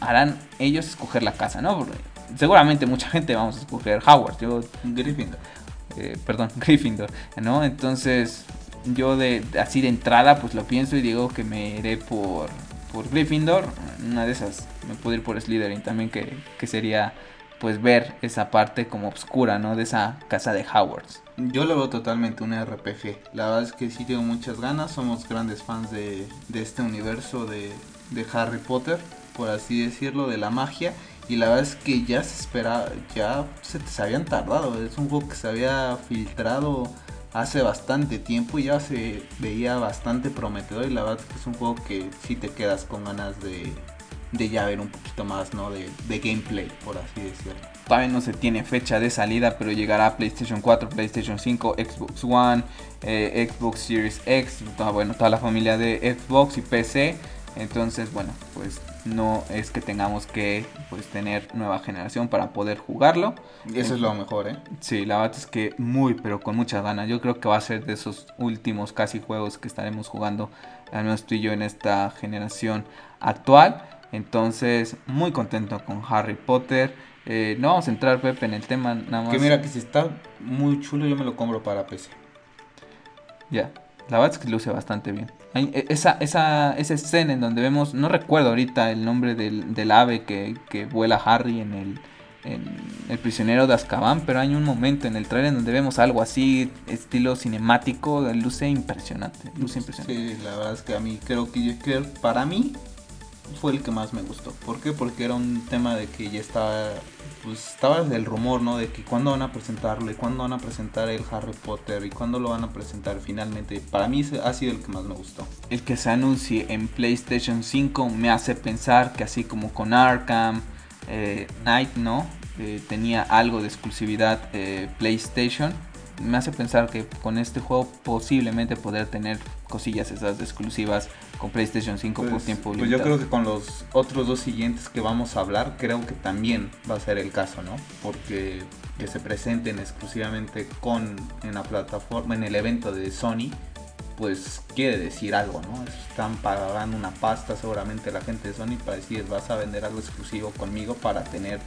[SPEAKER 1] harán ellos escoger la casa, ¿no? seguramente mucha gente vamos a escoger Howard, yo
[SPEAKER 2] Gryffindor.
[SPEAKER 1] Eh, perdón, Gryffindor, ¿no? Entonces yo de así de entrada pues lo pienso y digo que me iré por por Gryffindor, una de esas me puedo ir por Slytherin también que, que sería pues ver esa parte como oscura, ¿no? De esa casa de Howards.
[SPEAKER 2] Yo lo veo totalmente un RPG. La verdad es que sí tengo muchas ganas. Somos grandes fans de, este universo de, Harry Potter, por así decirlo, de la magia. Y la verdad es que ya se espera, ya se, se habían tardado. Es un juego que se había filtrado hace bastante tiempo y ya se veía bastante prometedor. Y la verdad es que es un juego que sí te quedas con ganas de, de ya ver un poquito más, ¿no? De, de gameplay, por así decirlo.
[SPEAKER 1] Todavía no se tiene fecha de salida, pero llegará a PlayStation 4, PlayStation 5, Xbox One, eh, Xbox Series X, bueno, toda la familia de Xbox y PC. Entonces, bueno, pues no es que tengamos que pues tener nueva generación para poder jugarlo.
[SPEAKER 2] Y eso es lo mejor, ¿eh?
[SPEAKER 1] Sí, la verdad es que muy, pero con muchas ganas. Yo creo que va a ser de esos últimos casi juegos que estaremos jugando, al menos tú y yo, en esta generación actual. Entonces, muy contento con Harry Potter. Eh, no vamos a entrar, Pepe, en el tema nada más.
[SPEAKER 2] Que mira, que si está muy chulo, yo me lo compro para PC.
[SPEAKER 1] Ya, la verdad es que luce bastante bien. E, esa, esa, esa escena en donde vemos, no recuerdo ahorita el nombre del, del ave que, que, vuela Harry en el, en el prisionero de Azkaban, pero hay un momento en el trailer donde vemos algo así, estilo cinemático, luce impresionante, luce impresionante.
[SPEAKER 2] Sí, la verdad es que a mí creo que, que para mí fue el que más me gustó. ¿Por qué? Porque era un tema de que ya estaba, pues estaba el rumor, ¿no? De que cuándo van a presentarlo y cuándo van a presentar el Harry Potter y cuándo lo van a presentar finalmente. Para mí ha sido el que más me gustó.
[SPEAKER 1] El que se anuncie en PlayStation 5 me hace pensar que así como con Arkham, eh, Knight, ¿no? Eh, tenía algo de exclusividad eh, PlayStation me hace pensar que con este juego posiblemente poder tener cosillas esas exclusivas con PlayStation 5 por
[SPEAKER 2] pues,
[SPEAKER 1] tiempo
[SPEAKER 2] Pues yo creo que con los otros dos siguientes que vamos a hablar, creo que también va a ser el caso, ¿no? Porque que se presenten exclusivamente con en la plataforma, en el evento de Sony, pues quiere decir algo, ¿no? Están pagando una pasta seguramente la gente de Sony para decir vas a vender algo exclusivo conmigo para tener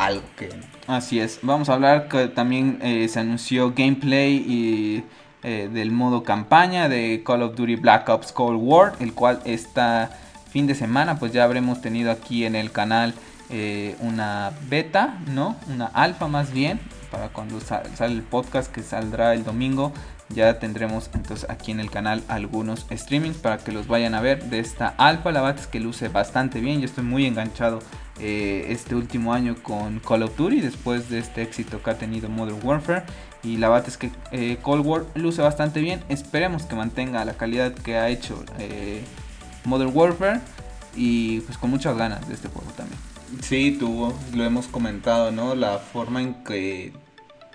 [SPEAKER 2] algo que...
[SPEAKER 1] Así es, vamos a hablar que también eh, se anunció gameplay y, eh, del modo campaña de Call of Duty Black Ops Cold War, el cual está fin de semana pues ya habremos tenido aquí en el canal eh, una beta, ¿no? Una alfa más bien, para cuando sale el podcast que saldrá el domingo ya tendremos entonces aquí en el canal algunos streamings para que los vayan a ver de esta alfa la es que luce bastante bien. Yo estoy muy enganchado eh, este último año con Call of Duty después de este éxito que ha tenido Modern Warfare. Y la verdad es que eh, Cold War luce bastante bien. Esperemos que mantenga la calidad que ha hecho eh, Modern Warfare. Y pues con muchas ganas de este juego también.
[SPEAKER 2] Sí tuvo lo hemos comentado no la forma en que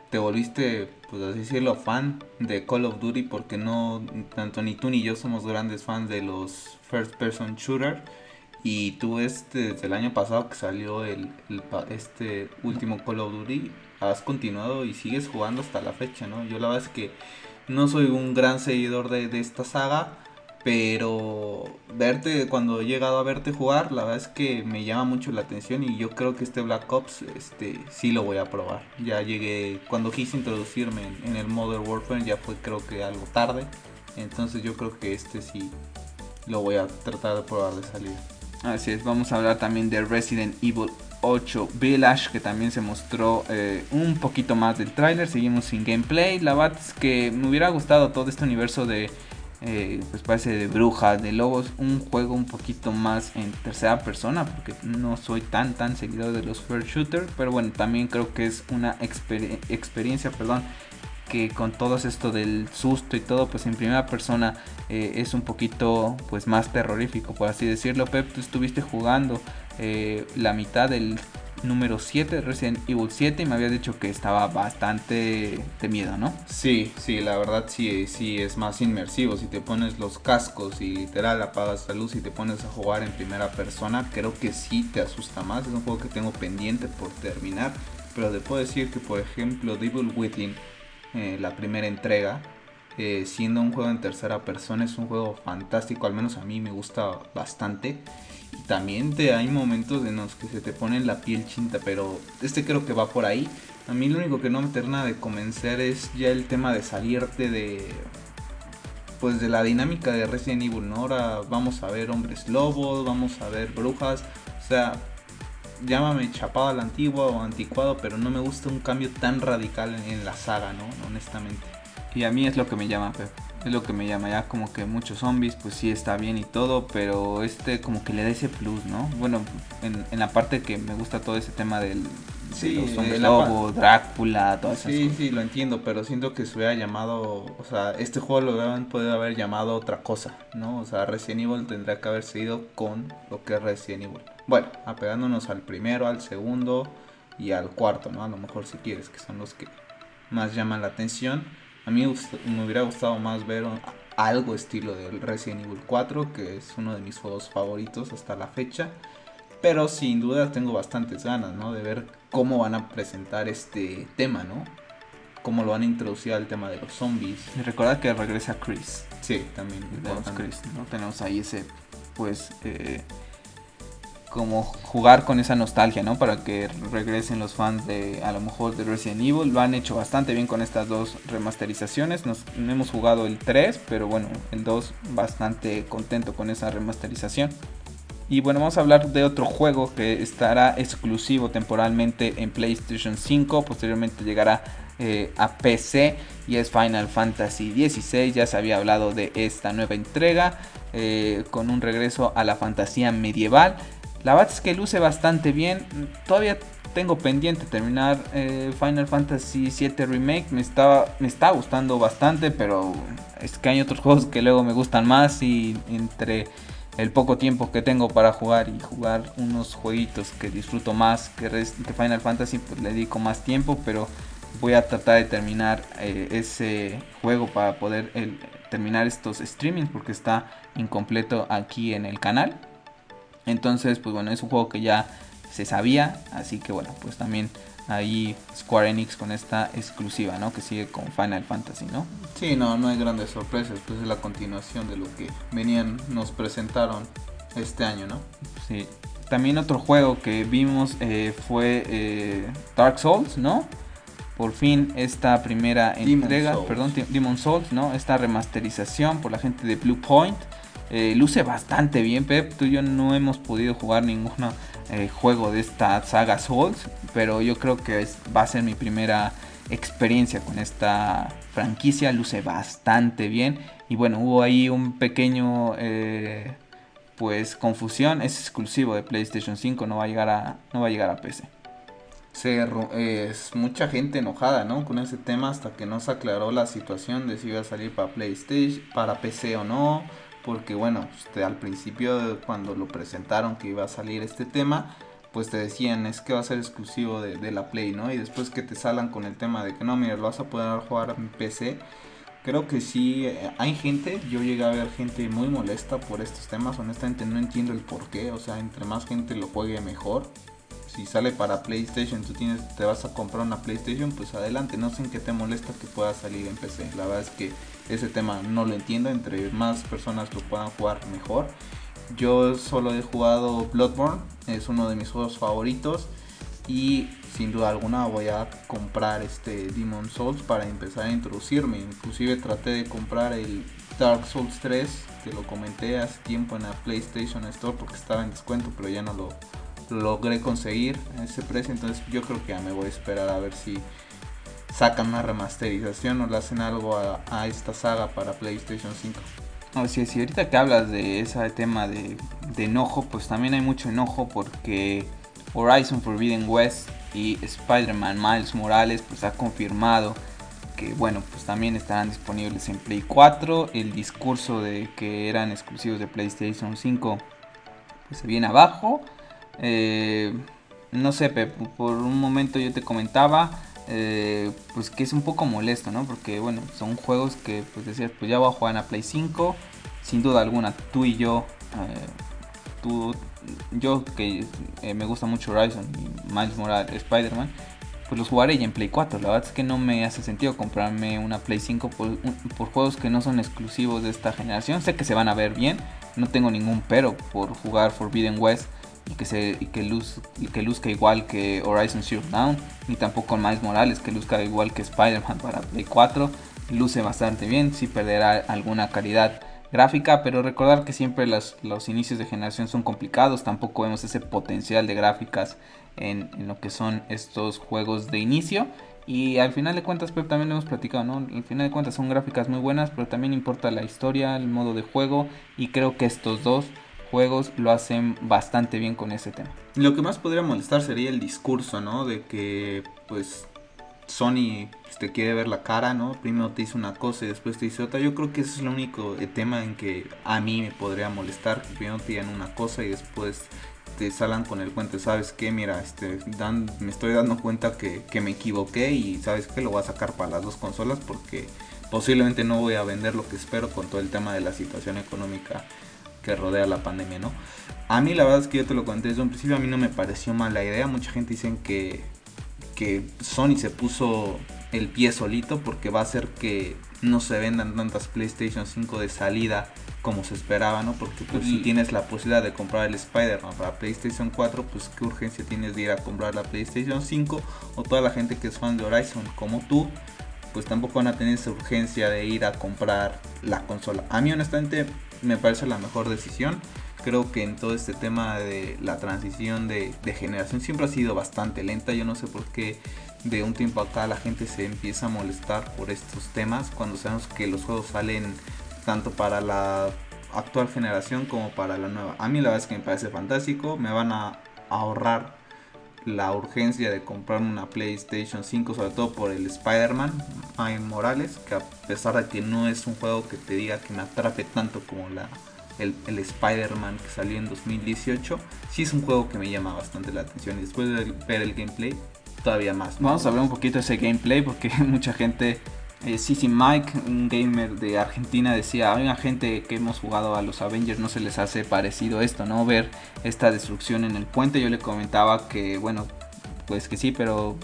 [SPEAKER 2] te volviste pues así decirlo, fan de Call of Duty porque no, tanto ni tú ni yo somos grandes fans de los first person shooter. Y tú este, desde el año pasado que salió el, este último Call of Duty, has continuado y sigues jugando hasta la fecha, ¿no? Yo la verdad es que no soy un gran seguidor de, de esta saga, pero verte, cuando he llegado a verte jugar, la verdad es que me llama mucho la atención y yo creo que este Black Ops este, sí lo voy a probar. Ya llegué, cuando quise introducirme en, el Modern Warfare ya fue creo que algo tarde. Entonces yo creo que este sí lo voy a tratar de probar de salida.
[SPEAKER 1] Así es, vamos a hablar también de Resident Evil 8 Village que también se mostró eh, un poquito más del tráiler. Seguimos sin gameplay. La verdad es que me hubiera gustado todo este universo de eh, pues parece de brujas, de lobos, un juego un poquito más en tercera persona, porque no soy tan tan seguidor de los first shooter, pero bueno, también creo que es una experiencia, perdón, que con todo esto del susto y todo, pues en primera persona eh, es un poquito pues más terrorífico, por así decirlo. Pep, tú estuviste jugando eh, la mitad del número 7, Resident Evil 7, y me había dicho que estaba bastante de miedo, ¿no?
[SPEAKER 2] Sí, sí, la verdad sí, sí es más inmersivo. Si te pones los cascos y literal apagas la luz y te pones a jugar en primera persona, creo que sí te asusta más. Es un juego que tengo pendiente por terminar, pero te puedo decir que, por ejemplo, Devil Within, eh, la primera entrega, eh, siendo un juego en tercera persona, es un juego fantástico, al menos a mí me gusta bastante también te hay momentos en los que se te pone la piel chinta, pero este creo que va por ahí. A mí lo único que no me termina de convencer es ya el tema de salirte de pues de la dinámica de Resident Evil, ¿no? Vamos a ver hombres lobos, vamos a ver brujas, o sea, llámame chapado a la antigua o anticuado, pero no me gusta un cambio tan radical en, la saga, ¿no? Honestamente.
[SPEAKER 1] Y a mí es lo que me llama, Es lo que me llama ya como que muchos zombies, pues sí está bien y todo, pero este como que le da ese plus, ¿no? Bueno, en, en la parte que me gusta todo ese tema del
[SPEAKER 2] sí,
[SPEAKER 1] los zombies lobo, Drácula, todo eso.
[SPEAKER 2] Sí, sí, lo entiendo, pero siento que se hubiera llamado, o sea, este juego lo hubieran podido haber llamado otra cosa, ¿no? O sea, Resident Evil tendría que haber seguido con lo que es Resident Evil. Bueno, apegándonos al primero, al segundo y al cuarto, ¿no? A lo mejor si quieres, que son los que más llaman la atención. A mí me hubiera gustado más ver algo estilo del Resident Evil 4, que es uno de mis juegos favoritos hasta la fecha. Pero sin duda tengo bastantes ganas, ¿no? De ver cómo van a presentar este tema, ¿no? Cómo lo van a introducir al tema de los zombies.
[SPEAKER 1] Y recordad que regresa Chris.
[SPEAKER 2] Sí, también.
[SPEAKER 1] Tenemos Chris, ¿no? Tenemos ahí ese, pues, eh, como jugar con esa nostalgia, ¿no? Para que regresen los fans de a lo mejor de Resident Evil. Lo han hecho bastante bien con estas dos remasterizaciones. Nos hemos jugado el 3, pero bueno, el 2 bastante contento con esa remasterización. Y bueno, vamos a hablar de otro juego que estará exclusivo temporalmente en PlayStation 5. Posteriormente llegará eh, a PC y es Final Fantasy XVI. Ya se había hablado de esta nueva entrega eh, con un regreso a la fantasía medieval. La verdad es que luce bastante bien. Todavía tengo pendiente terminar eh, Final Fantasy VII Remake. Me está, me está gustando bastante, pero es que hay otros juegos que luego me gustan más y entre el poco tiempo que tengo para jugar y jugar unos jueguitos que disfruto más que, Final Fantasy, pues le dedico más tiempo, pero voy a tratar de terminar eh, ese juego para poder terminar estos streamings porque está incompleto aquí en el canal. Entonces, pues bueno, es un juego que ya se sabía, así que bueno, pues también ahí Square Enix con esta exclusiva, ¿no? Que sigue con Final Fantasy, ¿no?
[SPEAKER 2] Sí, no, no hay grandes sorpresas, pues es la continuación de lo que venían, nos presentaron este año, ¿no?
[SPEAKER 1] Sí. También otro juego que vimos eh, fue eh, Dark Souls, ¿no? Por fin esta primera entrega, perdón, Demon Souls, ¿no? Esta remasterización por la gente de Blue Point. Eh, luce bastante bien, Pep. Tú y yo no hemos podido jugar ningún eh, juego de esta saga Souls, pero yo creo que va a ser mi primera experiencia con esta franquicia. Luce bastante bien. Y bueno, hubo ahí un pequeño eh, pues confusión. Es exclusivo de PlayStation 5, no va a llegar a, no va a, llegar a PC.
[SPEAKER 2] es mucha gente enojada, ¿no? Con ese tema hasta que no se aclaró la situación de si iba a salir para PlayStation, para PC o no porque bueno, al principio cuando lo presentaron que iba a salir este tema, pues te decían es que va a ser exclusivo de, la Play, ¿no? Y después que te salgan con el tema de que no, mira, lo vas a poder jugar en PC. Creo que sí, eh, hay gente, yo llegué a ver gente muy molesta por estos temas, honestamente no entiendo el por qué, o sea, entre más gente lo juegue mejor. Si sale para PlayStation, tú tienes, te vas a comprar una PlayStation, pues adelante, no sé en qué te molesta que pueda salir en PC. La verdad es que ese tema no lo entiendo, entre más personas lo puedan jugar mejor. Yo solo he jugado Bloodborne, es uno de mis juegos favoritos y sin duda alguna voy a comprar este Demon Souls para empezar a introducirme. Inclusive traté de comprar el Dark Souls 3, que lo comenté hace tiempo en la PlayStation Store porque estaba en descuento, pero ya no lo logré conseguir a ese precio, entonces yo creo que ya me voy a esperar a ver si sacan una remasterización o le hacen algo a, esta saga para PlayStation 5.
[SPEAKER 1] Así es, ahorita que hablas de ese tema de, enojo, pues también hay mucho enojo porque Horizon Forbidden West y Spider-Man Miles Morales pues ha confirmado que bueno pues también estarán disponibles en Play 4 el discurso de que eran exclusivos de PlayStation 5 pues se viene abajo eh, no sé por un momento yo te comentaba eh, pues que es un poco molesto, ¿no? Porque bueno, son juegos que pues decías, pues ya voy a jugar en la Play 5, sin duda alguna, tú y yo, eh, tú, yo que eh, me gusta mucho Horizon y Miles Morales, Spider-Man, pues los jugaré ya en Play 4. La verdad es que no me hace sentido comprarme una Play 5 por, por, juegos que no son exclusivos de esta generación. Sé que se van a ver bien, no tengo ningún pero por jugar Forbidden West y que, se, y que, luz, que luzca igual que Horizon Zero Dawn, ni tampoco Miles Morales, que luzca igual que Spider-Man para Play 4. Luce bastante bien, sí perderá alguna calidad gráfica, pero recordar que siempre los, los inicios de generación son complicados, tampoco vemos ese potencial de gráficas en, en, lo que son estos juegos de inicio. Y al final de cuentas, pero también lo hemos platicado, ¿no? Al final de cuentas son gráficas muy buenas, pero también importa la historia, el modo de juego. Y creo que estos dos juegos lo hacen bastante bien con ese tema.
[SPEAKER 2] Lo que más podría molestar sería el discurso, ¿no? De que, pues, Sony te quiere ver la cara, ¿no? Primero te dice una cosa y después te dice otra. Yo creo que ese es el único eh, tema en que a mí me podría molestar. Que primero te digan una cosa y después te salgan con el cuento. ¿Sabes qué? Mira, este, me estoy dando cuenta que, que me equivoqué y ¿sabes qué? Lo voy a sacar para las dos consolas porque posiblemente no voy a vender lo que espero con todo el tema de la situación económica que rodea la pandemia, ¿no? A mí la verdad es que yo te lo conté desde un principio, a mí no me pareció mala idea. Mucha gente dice que que Sony se puso el pie solito porque va a hacer que no se vendan tantas PlayStation 5 de salida como se esperaba, ¿no? Porque pues, si tienes la posibilidad de comprar el Spider-Man para PlayStation 4, pues qué urgencia tienes de ir a comprar la PlayStation 5 o toda la gente que es fan de Horizon como tú, pues tampoco van a tener esa urgencia de ir a comprar la consola. A mí honestamente me parece la mejor decisión creo que en todo este tema de la transición de, generación siempre ha sido bastante lenta. Yo no sé por qué de un tiempo acá la gente se empieza a molestar por estos temas cuando sabemos que los juegos salen tanto para la actual generación como para la nueva. A mí la verdad es que me parece fantástico. Me van a ahorrar la urgencia de comprar una PlayStation 5, sobre todo por el Spider-Man Morales, que a pesar de que no es un juego que te diga que me atrape tanto como la el, Spider-Man que salió en 2018, sí es un juego que me llama bastante la atención. Y después de ver el gameplay, todavía más.
[SPEAKER 1] Vamos a ver un poquito ese gameplay porque mucha gente... Eh, Mike, un gamer de Argentina, decía, hay gente que hemos jugado a los Avengers, no se les hace parecido esto, ¿no? Ver esta destrucción en el puente. Yo le comentaba que, bueno, pues que sí, pero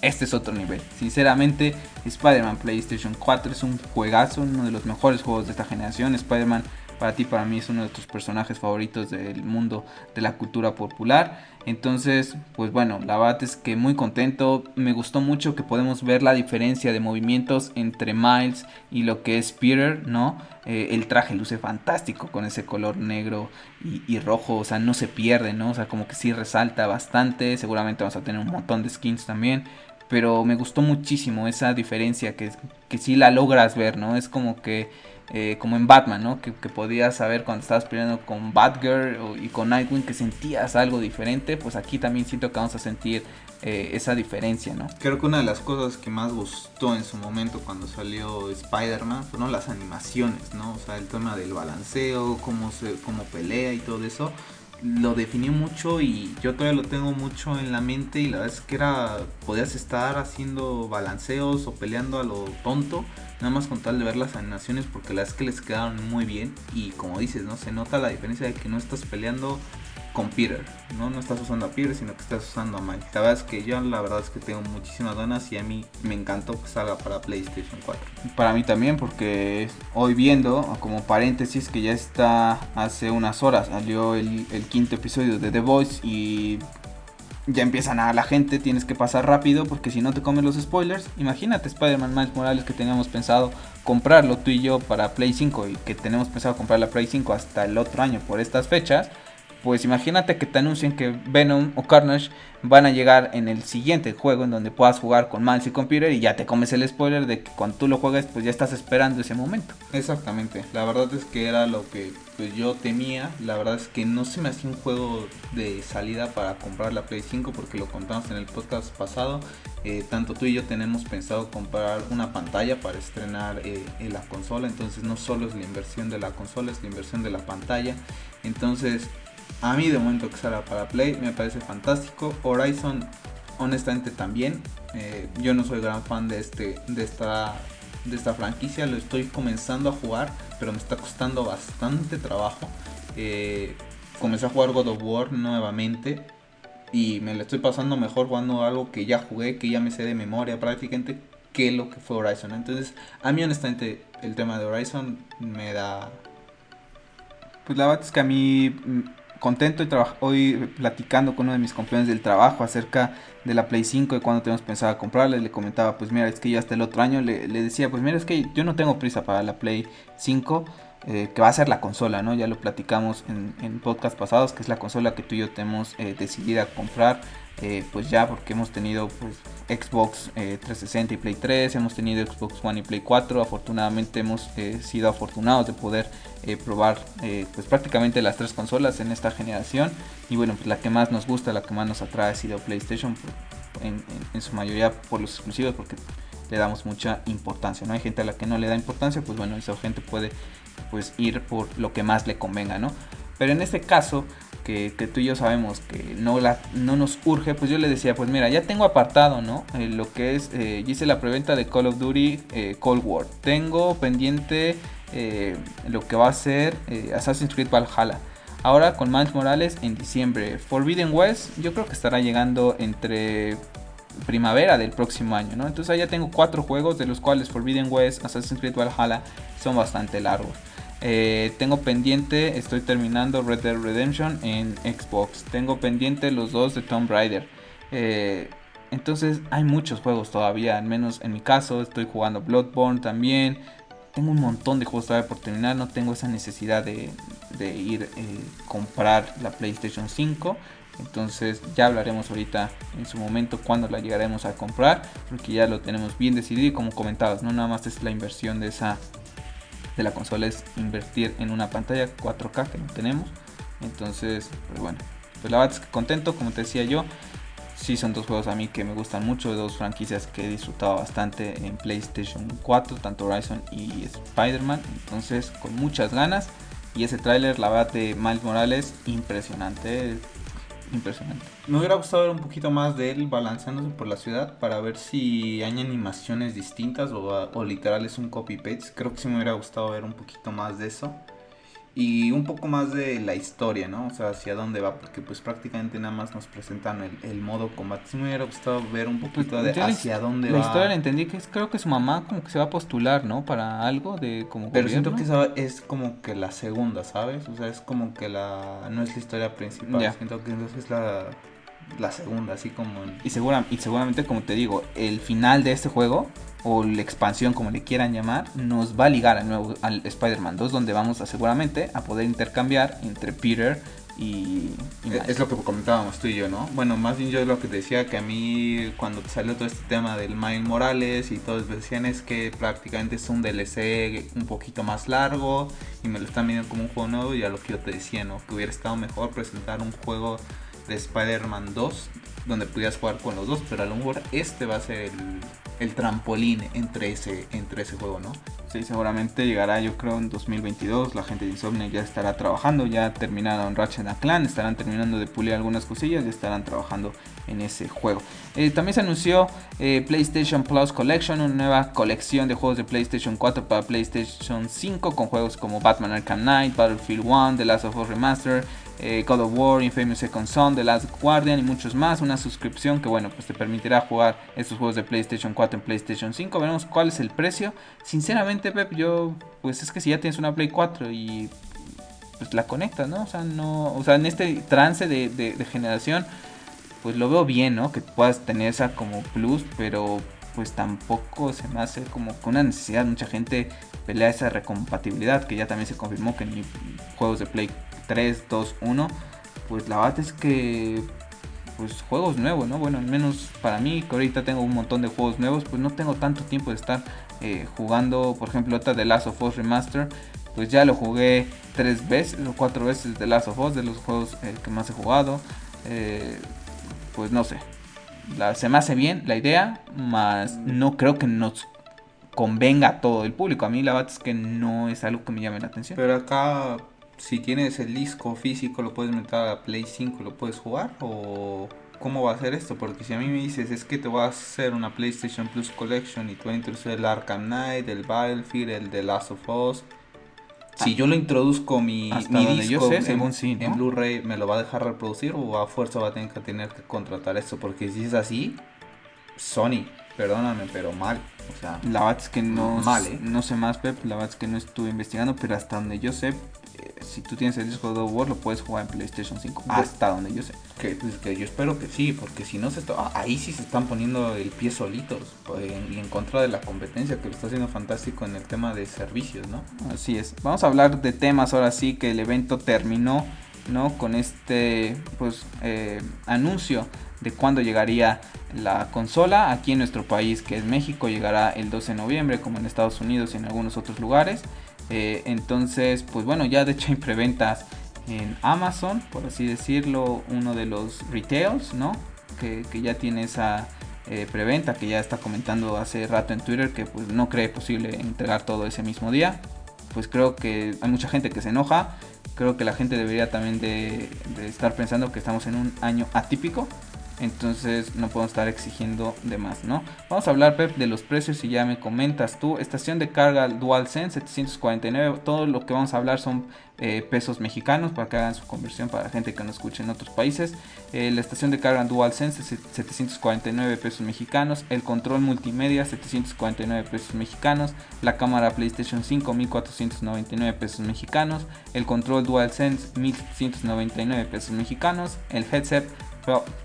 [SPEAKER 1] este es otro nivel. Sinceramente, Spider-Man PlayStation 4 es un juegazo, uno de los mejores juegos de esta generación. Spider-Man para ti, para mí es uno de tus personajes favoritos del mundo de la cultura popular. Entonces, pues bueno, la verdad es que muy contento. Me gustó mucho que podemos ver la diferencia de movimientos entre Miles y lo que es Peter, ¿no? Eh, el traje luce fantástico con ese color negro y, y, rojo, o sea, no se pierde, ¿no? O sea, como que sí resalta bastante. Seguramente vamos a tener un montón de skins también. Pero me gustó muchísimo esa diferencia que, que sí la logras ver, ¿no? Es como que eh, como en Batman, ¿no? Que, podías saber cuando estabas peleando con Batgirl y con Nightwing que sentías algo diferente, pues aquí también siento que vamos a sentir eh, esa diferencia, ¿no?
[SPEAKER 2] Creo que una de las cosas que más gustó en su momento cuando salió Spider-Man fueron las animaciones, ¿no? O sea, el tema del balanceo, cómo, se, cómo pelea y todo eso lo definió mucho y yo todavía lo tengo mucho en la mente y la verdad es que era podías estar haciendo balanceos o peleando a lo tonto nada más con tal de ver las animaciones porque las que les quedaron muy bien y como dices no se nota la diferencia de que no estás peleando con Peter, ¿no? No estás usando a Peter, sino que estás usando a Mike. La verdad es que yo la verdad es que tengo muchísimas ganas y a mí me encantó que salga para PlayStation 4.
[SPEAKER 1] Para mí también, porque hoy viendo, como paréntesis, que ya está hace unas horas, salió el, quinto episodio de The Voice y ya empiezan a la gente, tienes que pasar rápido porque si no te comen los spoilers, imagínate Spider-Man Miles Morales que teníamos pensado comprarlo tú y yo para Play 5 y que tenemos pensado comprar la Play 5 hasta el otro año por estas fechas, pues imagínate que te anuncien que Venom o Carnage van a llegar en el siguiente juego en donde puedas jugar con con Peter y ya te comes el spoiler de que cuando tú lo juegues pues ya estás esperando ese momento.
[SPEAKER 2] Exactamente, la verdad es que era lo que pues, yo temía, la verdad es que no se me hacía un juego de salida para comprar la Play 5 porque lo contamos en el podcast pasado, eh, tanto tú y yo tenemos pensado comprar una pantalla para estrenar eh, en la consola, entonces no solo es la inversión de la consola, es la inversión de la pantalla, entonces a mí de momento que salga para Play me parece fantástico. Horizon honestamente también. Eh, yo no soy gran fan de, este, de, esta, de esta franquicia. Lo estoy comenzando a jugar, pero me está costando bastante trabajo. Eh, comencé a jugar God of War nuevamente. Y me lo estoy pasando mejor jugando algo que ya jugué, que ya me sé de memoria prácticamente, que lo que fue Horizon. Entonces, a mí honestamente el tema de Horizon me da...
[SPEAKER 1] Pues la verdad es que a mí contento y hoy platicando con uno de mis compañeros del trabajo acerca de la Play 5 y cuando tenemos pensado comprarla. Le comentaba, pues mira, es que ya hasta el otro año le, decía, pues mira, es que yo no tengo prisa para la Play 5. eh, que va a ser la consola, ¿no? Ya lo platicamos en, en podcast pasados, que es la consola que tú y yo tenemos eh, decidida comprar, eh, pues ya porque hemos tenido pues Xbox 360 y Play 3, hemos tenido Xbox One y Play 4, afortunadamente hemos sido afortunados de poder probar pues prácticamente las tres consolas en esta generación y bueno, pues la que más nos gusta, la que más nos atrae ha sido PlayStation, en, en su mayoría por los exclusivos, porque le damos mucha importancia, ¿no? Hay gente a la que no le da importancia, pues bueno, esa gente puede pues ir por lo que más le convenga, ¿no? Pero en este caso, que, tú y yo sabemos que no, la, no nos urge, pues yo le decía, pues mira, ya tengo apartado, ¿no? Eh, lo que es, eh, hice la preventa de Call of Duty eh, Cold War. Tengo pendiente lo que va a ser Assassin's Creed Valhalla. Ahora con Miles Morales en diciembre. Forbidden West yo creo que estará llegando entre primavera del próximo año, ¿no? Entonces ya tengo cuatro juegos de los cuales Forbidden West, Assassin's Creed Valhalla son bastante largos. Eh, tengo pendiente, estoy terminando Red Dead Redemption en Xbox. Tengo pendiente los dos de Tomb Raider. Eh, entonces hay muchos juegos todavía, al menos en mi caso estoy jugando Bloodborne también. Tengo un montón de juegos todavía por terminar, no tengo esa necesidad de, ir a eh, comprar la PlayStation 5. Entonces ya hablaremos ahorita en su momento cuando la llegaremos a comprar, porque ya lo tenemos bien decidido y como comentabas, no nada más es la inversión de esa de la consola es invertir en una pantalla 4K que no tenemos. Entonces, pues bueno, pues la verdad es contento, como te decía yo. Sí, son dos juegos a mí que me gustan mucho, dos franquicias que he disfrutado bastante en PlayStation 4, tanto Horizon y Spider-Man. Entonces, con muchas ganas. Y ese tráiler, la verdad, de Miles Morales, impresionante impresionante.
[SPEAKER 2] Me hubiera gustado ver un poquito más de él balanceándose por la ciudad para ver si hay animaciones distintas o, literal es un copy-paste. Creo que sí me hubiera gustado ver un poquito más de eso. Y un poco más de la historia, ¿no? O sea, hacia dónde va, porque pues prácticamente nada más nos presentan el, modo combate. Sí me hubiera gustado ver un poquito de hacia dónde
[SPEAKER 1] va. La historia la entendí que es, creo que su mamá como que se va a postular, ¿no? Para algo de como
[SPEAKER 2] Pero siento que esa es como que la segunda, ¿sabes? O sea, es como que la... no es la historia principal. Siento que es la, la segunda, así como...
[SPEAKER 1] Y, segura, y seguramente, como te digo, el final de este juego o la expansión como le quieran llamar, nos va a ligar al nuevo al Spider-Man 2 donde vamos a seguramente a poder intercambiar entre Peter y,
[SPEAKER 2] es lo que comentábamos tú y yo, ¿no? Bueno, más bien yo lo que decía que a mí cuando salió todo este tema del Miles Morales y todos decían es que prácticamente es un DLC un poquito más largo y me lo están viendo como un juego nuevo y a lo que yo te decía, ¿no? Que hubiera estado mejor presentar un juego de Spider-Man 2 donde pudieras jugar con los dos, pero a lo mejor este va a ser el, trampolín entre ese, entre ese juego, ¿no?
[SPEAKER 1] Sí, seguramente llegará yo creo en 2022, la gente de Insomniac ya estará trabajando, ya terminaron Ratchet Clan, estarán terminando de pulir algunas cosillas y estarán trabajando en ese juego. Eh, también se anunció eh, PlayStation Plus Collection, una nueva colección de juegos de PlayStation 4 para PlayStation 5 con juegos como Batman Arkham Knight, Battlefield 1, The Last of Us Remastered, eh, God of War, Infamous Second Son, The Last Guardian y muchos más. Una suscripción que bueno, pues te permitirá jugar estos juegos de PlayStation 4 en PlayStation 5. Veremos cuál es el precio. Sinceramente, Pep, yo pues es que si ya tienes una Play 4 y pues la conectas, ¿no? O sea, no, o sea, en este trance de, generación pues lo veo bien, ¿no? Que puedas tener esa como plus, pero pues tampoco se me hace como con una necesidad. Mucha gente pelea esa recompatibilidad, que ya también se confirmó que en juegos de Play 3, 2, 1, pues la verdad es que pues juegos nuevos, ¿no? Bueno, al menos para mí, que ahorita tengo un montón de juegos nuevos, pues no tengo tanto tiempo de estar eh, jugando, por ejemplo, otra de Last of Us Remaster, pues ya lo jugué tres veces o cuatro veces de Last of Us, de los juegos eh, que más he jugado, eh, pues no sé, se me hace bien la idea, más no creo que nos convenga a todo el público. A mí la verdad es que no es algo que me llame la atención.
[SPEAKER 2] Pero acá si tienes el disco físico lo puedes meter a la Play 5 lo puedes jugar o cómo va a ser esto porque si a mí me dices es que te voy a hacer una PlayStation Plus Collection y te voy a introducir el Arkham Knight, el Battlefield, el The Last of Us si yo lo introduzco mi, disco en, Blu-ray, ¿me lo va a dejar reproducir o a fuerza va a tener que tener que contratar esto? Porque si es así, Sony, perdóname, pero mal.
[SPEAKER 1] la verdad es que no, mal, ¿eh? no sé más, Pep. La verdad es que no estuve investigando, pero hasta donde yo sé, si tú tienes el disco de God of War, lo puedes jugar en PlayStation 5. Hasta donde yo sé.
[SPEAKER 2] Que, pues, que yo espero que sí, porque si no, se está, ah, ahí sí se están poniendo el pie solitos pues, y en, contra de la competencia, que lo está haciendo fantástico en el tema de servicios, ¿no?
[SPEAKER 1] Así es. Vamos a hablar de temas ahora sí, que el evento terminó, ¿no? Con este, pues, eh, anuncio de cuándo llegaría la consola aquí en nuestro país, que es México, llegará el 12 de noviembre, como en Estados Unidos y en algunos otros lugares. Eh, entonces, pues bueno, ya de hecho hay preventas en Amazon, por así decirlo, uno de los retails, ¿no? Que, ya tiene esa eh, preventa, que ya está comentando hace rato en Twitter que pues no cree posible entregar todo ese mismo día. Pues creo que hay mucha gente que se enoja. Creo que la gente debería también de estar pensando que estamos en un año atípico entonces no podemos estar exigiendo de más, ¿no? Vamos a hablar, Pep, de los precios y ya me comentas tú. Estación de carga DualSense 749. Todo lo que vamos a hablar son eh, pesos mexicanos para que hagan su conversión para la gente que no escuche en otros países. Eh, la estación de carga DualSense 749 pesos mexicanos. El control multimedia 749 pesos mexicanos. La cámara PlayStation 5 1499 pesos mexicanos. El control DualSense 1799 pesos mexicanos. El headset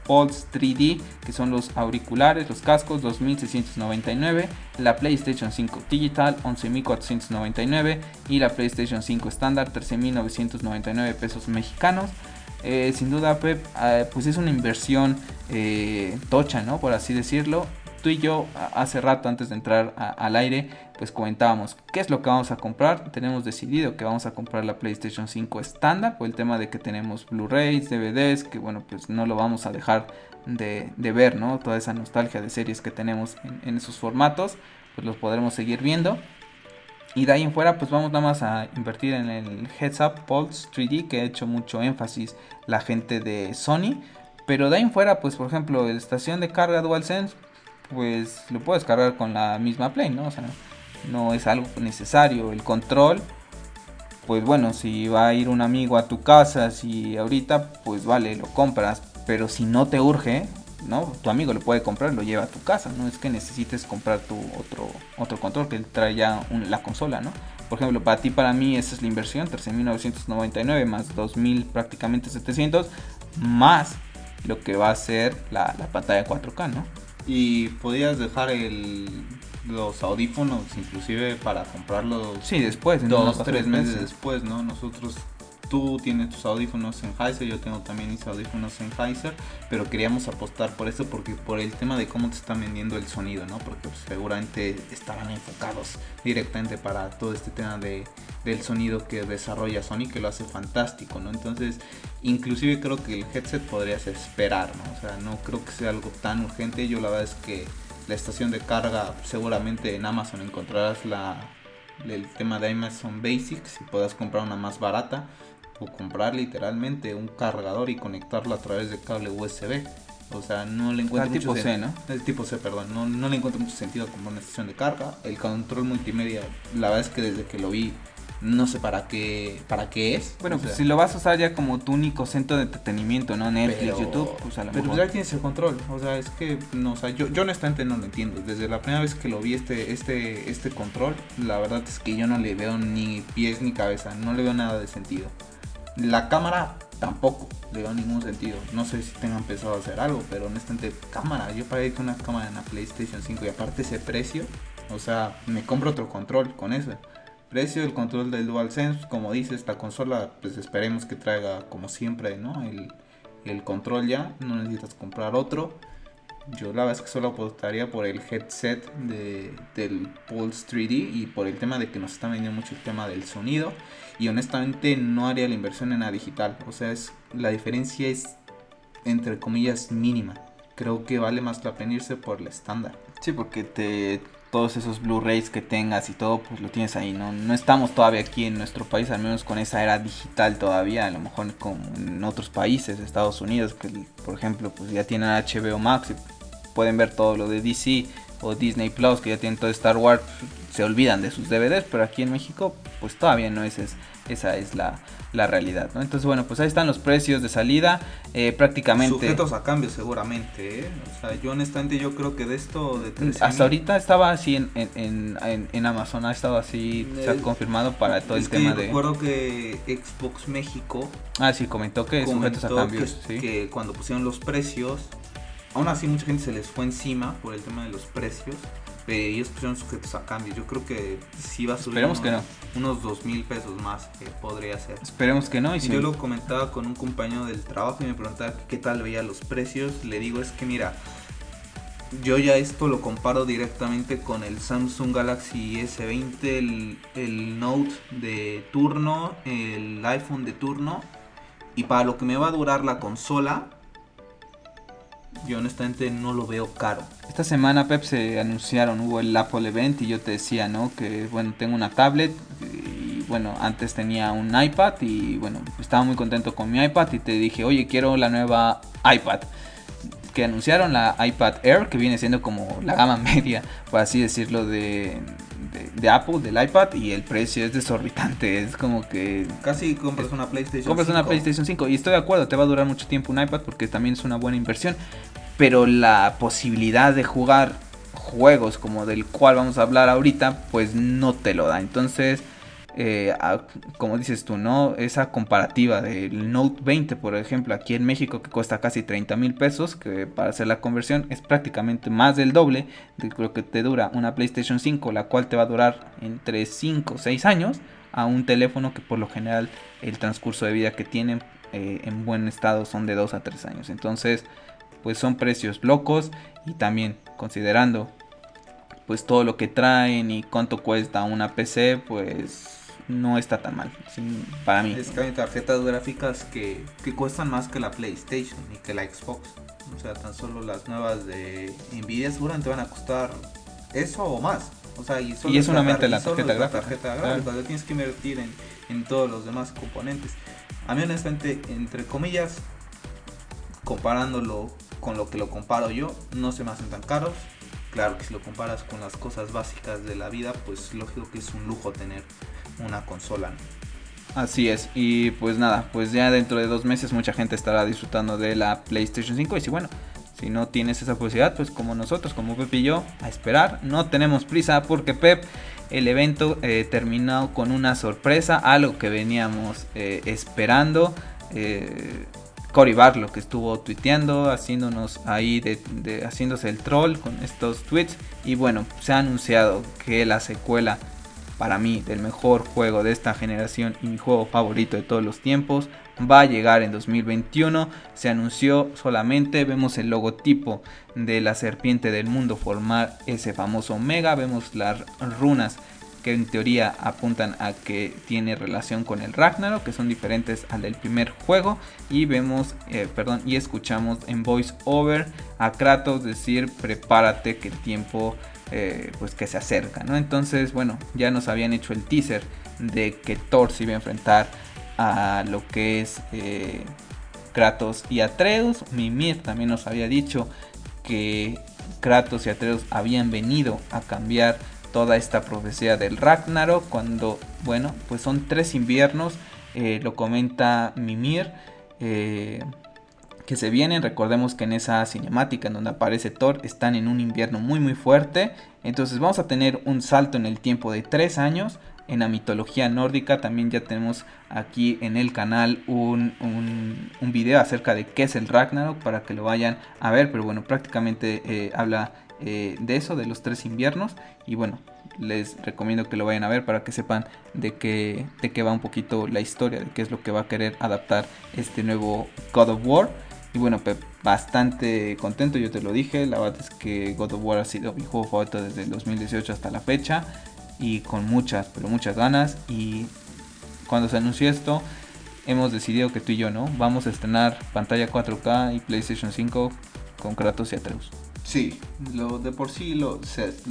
[SPEAKER 1] Pulse 3D, que son los auriculares, los cascos, 2699, la PlayStation 5 Digital, 11499 y la PlayStation 5 estándar, 13999 pesos mexicanos. Eh, sin duda, Pep, eh, pues es una inversión eh, tocha, ¿no? Por así decirlo tú y yo hace rato antes de entrar al aire, pues comentábamos qué es lo que vamos a comprar. Tenemos decidido que vamos a comprar la PlayStation 5 estándar por el tema de que tenemos Blu-rays, DVDs, que bueno, pues no lo vamos a dejar de, ver, ¿no? Toda esa nostalgia de series que tenemos en, esos formatos, pues los podremos seguir viendo. Y de ahí en fuera, pues vamos nada más a invertir en el Heads Up Pulse 3D, que ha hecho mucho énfasis la gente de Sony. Pero de ahí en fuera, pues por ejemplo, la estación de carga DualSense, pues lo puedes cargar con la misma Play, ¿no? O sea, no es algo necesario. El control, pues bueno, si va a ir un amigo a tu casa, si ahorita, pues vale, lo compras. Pero si no te urge, ¿no? Tu amigo lo puede comprar, lo lleva a tu casa. No es que necesites comprar tu otro, otro control que trae ya la consola, ¿no? Por ejemplo, para ti, para mí, esa es la inversión, 13.999 más 2.000 prácticamente 700, más lo que va a ser la, la pantalla 4K, ¿no?
[SPEAKER 2] Y podías dejar el, los audífonos inclusive para comprarlos.
[SPEAKER 1] Sí, después.
[SPEAKER 2] Dos, tres meses después, ¿no? Nosotros tú tienes tus audífonos en Heiser, yo tengo también mis audífonos en Heiser, pero queríamos apostar por eso porque por el tema de cómo te están vendiendo el sonido, ¿no? Porque pues, seguramente estaban enfocados directamente para todo este tema de, del sonido que desarrolla Sony, que lo hace fantástico, ¿no? Entonces, inclusive creo que el headset podrías esperar, ¿no? O sea, no creo que sea algo tan urgente. Yo la verdad es que la estación de carga seguramente en Amazon encontrarás la el tema de Amazon Basics y puedas comprar una más barata o comprar literalmente un cargador y conectarlo a través de cable USB. O sea, no le encuentro
[SPEAKER 1] mucho tipo C, ¿no?
[SPEAKER 2] El tipo C, perdón. No, no le encuentro mucho sentido como una estación de carga. El control multimedia, la verdad es que desde que lo vi, no sé para qué para qué es.
[SPEAKER 1] Bueno, pues si lo vas a usar ya como tu único centro de entretenimiento, ¿no? Netflix, YouTube, pues a lo
[SPEAKER 2] Pero ya tienes el control. O sea, es que, no, o sea, yo, yo honestamente no lo entiendo. Desde la primera vez que lo vi este, este, este control, la verdad es que yo no le veo ni pies ni cabeza. No le veo nada de sentido. La cámara tampoco le veo ningún sentido. No sé si tengan pensado hacer algo, pero honestamente, cámara. Yo para que una cámara en la PlayStation 5 y aparte ese precio, o sea, me compro otro control con eso. Precio del control del DualSense, como dices, esta consola, pues esperemos que traiga como siempre, ¿no? El, el control ya, no necesitas comprar otro. Yo la verdad es que solo apostaría por el headset de, del Pulse 3D y por el tema de que nos está vendiendo mucho el tema del sonido. Y honestamente no haría la inversión en la digital. O sea, es, la diferencia es entre comillas mínima. Creo que vale más la pena por el estándar.
[SPEAKER 1] Sí, porque te todos esos Blu-rays que tengas y todo, pues lo tienes ahí, ¿no? No estamos todavía aquí en nuestro país, al menos con esa era digital todavía, a lo mejor como en otros países, Estados Unidos, que por ejemplo, pues ya tienen HBO Max y pueden ver todo lo de DC o Disney Plus, que ya tienen todo Star Wars se olvidan de sus DVDs, pero aquí en México pues todavía no es, esa es la, realidad, ¿no? Entonces, bueno, pues ahí están los precios de salida, eh, prácticamente...
[SPEAKER 2] Sujetos a cambio seguramente, ¿eh? O sea, yo honestamente yo creo que de esto de
[SPEAKER 1] Hasta ahorita estaba así en, en, en, en, Amazon, ha estado así, se ha eh, confirmado para todo el tema de...
[SPEAKER 2] recuerdo que Xbox México...
[SPEAKER 1] Ah, sí, comentó que sujetos a cambio,
[SPEAKER 2] que, que cuando pusieron los precios, aún así mucha gente se les fue encima por el tema de los precios ellos pusieron sujetos a cambio. Yo creo que si va a subir
[SPEAKER 1] Esperemos
[SPEAKER 2] unos,
[SPEAKER 1] que
[SPEAKER 2] no. unos dos mil pesos más que podría ser.
[SPEAKER 1] Esperemos que no.
[SPEAKER 2] Y Yo lo comentaba con un compañero del trabajo y me preguntaba qué tal veía los precios. Le digo es que mira, yo ya esto lo comparo directamente con el Samsung Galaxy S20, el, el Note de turno, el iPhone de turno. Y para lo que me va a durar la consola, yo honestamente no lo veo caro.
[SPEAKER 1] Esta semana, Pep, se anunciaron, hubo el Apple Event y yo te decía, ¿no? Que, bueno, tengo una tablet y, bueno, antes tenía un iPad y, bueno, estaba muy contento con mi iPad y te dije, oye, quiero la nueva iPad. Que anunciaron la iPad Air, que viene siendo como la gama media, por así decirlo, de, de, Apple, del iPad, y el precio es desorbitante. Es como que.
[SPEAKER 2] Casi compras una PlayStation
[SPEAKER 1] compras una PlayStation 5. Y estoy de acuerdo, te va a durar mucho tiempo un iPad porque también es una buena inversión. Pero la posibilidad de jugar juegos como del cual vamos a hablar ahorita, pues no te lo da. Entonces eh, como dices tú, ¿no? Esa comparativa del Note 20, por ejemplo, aquí en México que cuesta casi 30 mil pesos, que para hacer la conversión es prácticamente más del doble de lo que te dura una PlayStation 5, la cual te va a durar entre 5 o 6 años, a un teléfono que por lo general el transcurso de vida que tienen eh, en buen estado son de 2 a 3 años. Entonces, pues son precios locos y también considerando pues todo lo que traen y cuánto cuesta una PC, pues no está tan mal para mí.
[SPEAKER 2] Es que hay tarjetas gráficas que, que cuestan más que la PlayStation y que la Xbox. O sea, tan solo las nuevas de Nvidia seguramente van a costar eso o más. O sea, y,
[SPEAKER 1] y es solamente la tarjeta gráfica.
[SPEAKER 2] tarjeta gráfica. Tienes que invertir en, en todos los demás componentes. A mí honestamente, entre comillas, comparándolo con lo que lo comparo yo, no se me hacen tan caros. Claro que si lo comparas con las cosas básicas de la vida, pues lógico que es un lujo tener una consola.
[SPEAKER 1] Así es, y pues nada, pues ya dentro de dos meses mucha gente estará disfrutando de la PlayStation 5 y si bueno, si no tienes esa posibilidad, pues como nosotros, como Pep y yo, a esperar, no tenemos prisa porque Pep, el evento eh, terminó con una sorpresa, algo que veníamos eh, esperando. Eh, Cory Barlow que estuvo tuiteando, haciéndonos ahí, de, haciéndose el troll con estos tweets. Y bueno, se ha anunciado que la secuela para mí del mejor juego de esta generación y mi juego favorito de todos los tiempos va a llegar en 2021 se anunció solamente vemos el logotipo de la serpiente del mundo formar ese famoso omega vemos las runas que en teoría apuntan a que tiene relación con el Ragnarok, que son diferentes al del primer juego. Y vemos, eh, perdón, y escuchamos en voice over a Kratos decir prepárate que el tiempo eh, pues que se acerca, ¿no? Entonces, bueno, ya nos habían hecho el teaser de que Thor se iba a enfrentar a lo que es eh, Kratos y Atreus. Mimir también nos había dicho que Kratos y Atreus habían venido a cambiar toda esta profecía del Ragnarok cuando, bueno, pues son tres inviernos, eh, lo comenta Mimir que se vienen. Recordemos que en esa cinemática en donde aparece Thor están en un invierno muy muy fuerte. Entonces vamos a tener un salto en el tiempo de 3 años. En la mitología nórdica también ya tenemos aquí en el canal un, un, video acerca de qué es el Ragnarok para que lo vayan a ver. Pero bueno, prácticamente eh, habla eh, de eso, de los tres inviernos. Y bueno, les recomiendo que lo vayan a ver para que sepan de qué, de qué va un poquito la historia, de qué es lo que va a querer adaptar este nuevo God of War. Y bueno, bastante contento, yo te lo dije. La verdad es que God of War ha sido mi juego favorito desde el 2018 hasta la fecha. Y con muchas, pero muchas ganas. Y cuando se anunció esto, hemos decidido que tú y yo, ¿no? Vamos a estrenar pantalla 4K y PlayStation 5 con Kratos y Atreus.
[SPEAKER 2] Sí, lo de por sí, lo,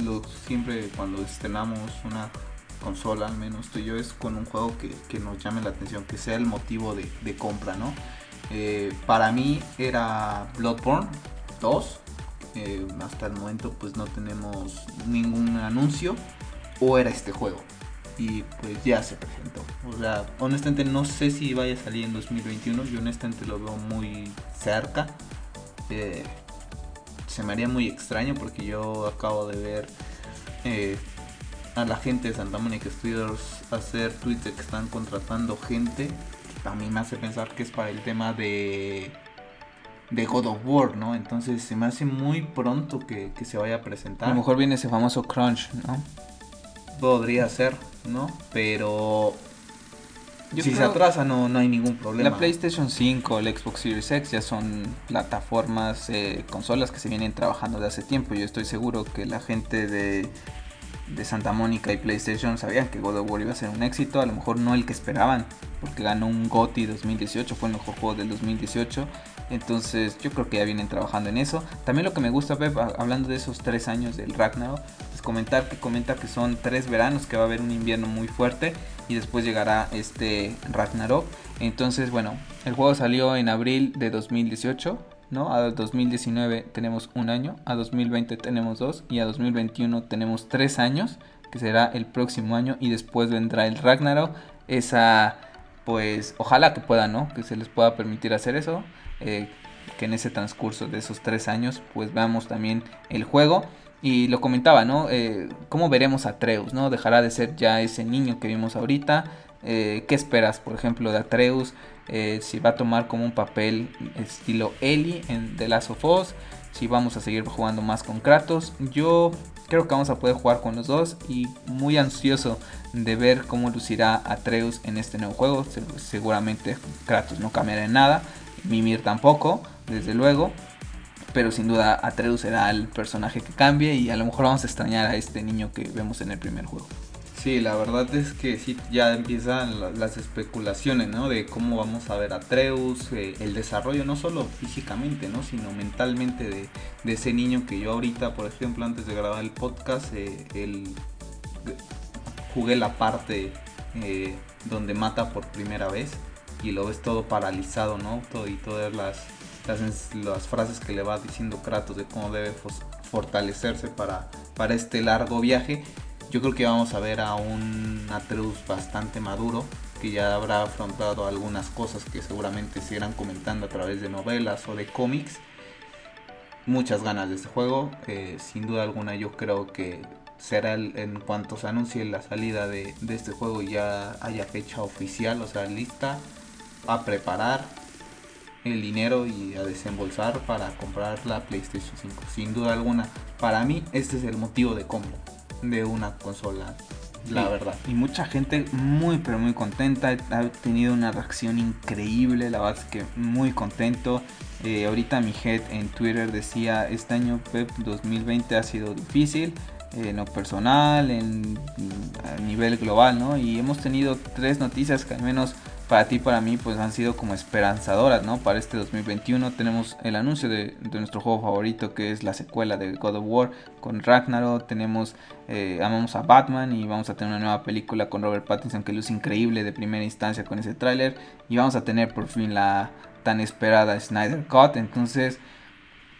[SPEAKER 2] lo siempre cuando estrenamos una consola, al menos tú y yo, es con un juego que, nos llame la atención, que sea el motivo de, de compra, ¿no? Eh, para mí era Bloodborne 2. Eh, hasta el momento pues no tenemos ningún anuncio. o era este juego. Y pues ya se presentó. O sea, honestamente no sé si vaya a salir en 2021. Yo honestamente lo veo muy cerca. Eh, se me haría muy extraño porque yo acabo de ver a la gente de Santa Mónica Studios hacer tweets de que están contratando gente. A mí me hace pensar que es para el tema de de God of War, ¿no? Entonces se me hace muy pronto que, se vaya a presentar.
[SPEAKER 1] A lo mejor viene ese famoso crunch, ¿no?
[SPEAKER 2] Podría ser, ¿no? Pero si se atrasa no, no hay ningún problema.
[SPEAKER 1] La PlayStation 5, el Xbox Series X ya son plataformas, eh, consolas que se vienen trabajando de hace tiempo. Yo estoy seguro que la gente de, de Santa Mónica y PlayStation sabían que God of War iba a ser un éxito. A lo mejor no el que esperaban, porque ganó un GOTY 2018, fue el mejor juego del 2018. Entonces yo creo que ya vienen trabajando en eso. También lo que me gusta, Pep, hablando de esos tres años del Ragnarok, es comentar que comenta que son tres veranos, que va a haber un invierno muy fuerte y después llegará este Ragnarok. Entonces, bueno, el juego salió en abril de 2018. ¿No? A 2019 tenemos un año, a 2020 tenemos dos y a 2021 tenemos tres años, que será el próximo año y después vendrá el Ragnarok. Esa, pues, ojalá que pueda, ¿no? Que se les pueda permitir hacer eso. Eh, que en ese transcurso de esos tres años pues veamos también el juego y lo comentaba, ¿no? Eh, ¿Cómo veremos a Atreus, ¿no? Dejará de ser ya ese niño que vimos ahorita. Eh, ¿Qué esperas, por ejemplo, de Atreus? Si va a tomar como un papel estilo Ellie en The Last of Us. Si vamos a seguir jugando más con Kratos. Yo creo que vamos a poder jugar con los dos. Y muy ansioso de ver cómo lucirá Atreus en este nuevo juego. Seguramente Kratos no cambiará en nada. Mimir tampoco, desde luego. Pero sin duda Atreus será el personaje que cambie y a lo mejor vamos a extrañar a este niño que vemos en el primer juego.
[SPEAKER 2] Sí, la verdad es que sí, ya empiezan las especulaciones, ¿no? De cómo vamos a ver a Atreus, eh, el desarrollo no solo físicamente, ¿no? Sino mentalmente de, ese niño que yo ahorita, por ejemplo, antes de grabar el podcast, eh, jugué la parte eh, donde mata por primera vez y lo ves todo paralizado, ¿no? Todo, y todas las, las, frases que le va diciendo Kratos de cómo debe fortalecerse para, para este largo viaje. Yo creo que vamos a ver a un Atreus bastante maduro, que ya habrá afrontado algunas cosas que seguramente se irán comentando a través de novelas o de cómics. Muchas ganas de este juego, eh, sin duda alguna yo creo que será en cuanto se anuncie la salida de, de, este juego y ya haya fecha oficial, o sea, lista, a preparar el dinero y a desembolsar para comprar la PlayStation 5. Sin duda alguna, para mí este es el motivo de compra de una consola. La verdad.
[SPEAKER 1] Y mucha gente muy pero muy contenta. Ha tenido una reacción increíble. La verdad es que muy contento. Eh, ahorita mi head en Twitter decía, este año Pep 2020 ha sido difícil. En lo personal, en, a nivel global, ¿no? Y hemos tenido tres noticias que al menos para ti, para mí, pues han sido como esperanzadoras, ¿no? Para este 2021 tenemos el anuncio de, nuestro juego favorito, que es la secuela de God of War con Ragnarok. Tenemos, eh, amamos a Batman y vamos a tener una nueva película con Robert Pattinson que luce increíble de primera instancia con ese tráiler. Y vamos a tener por fin la tan esperada Snyder Cut. Entonces,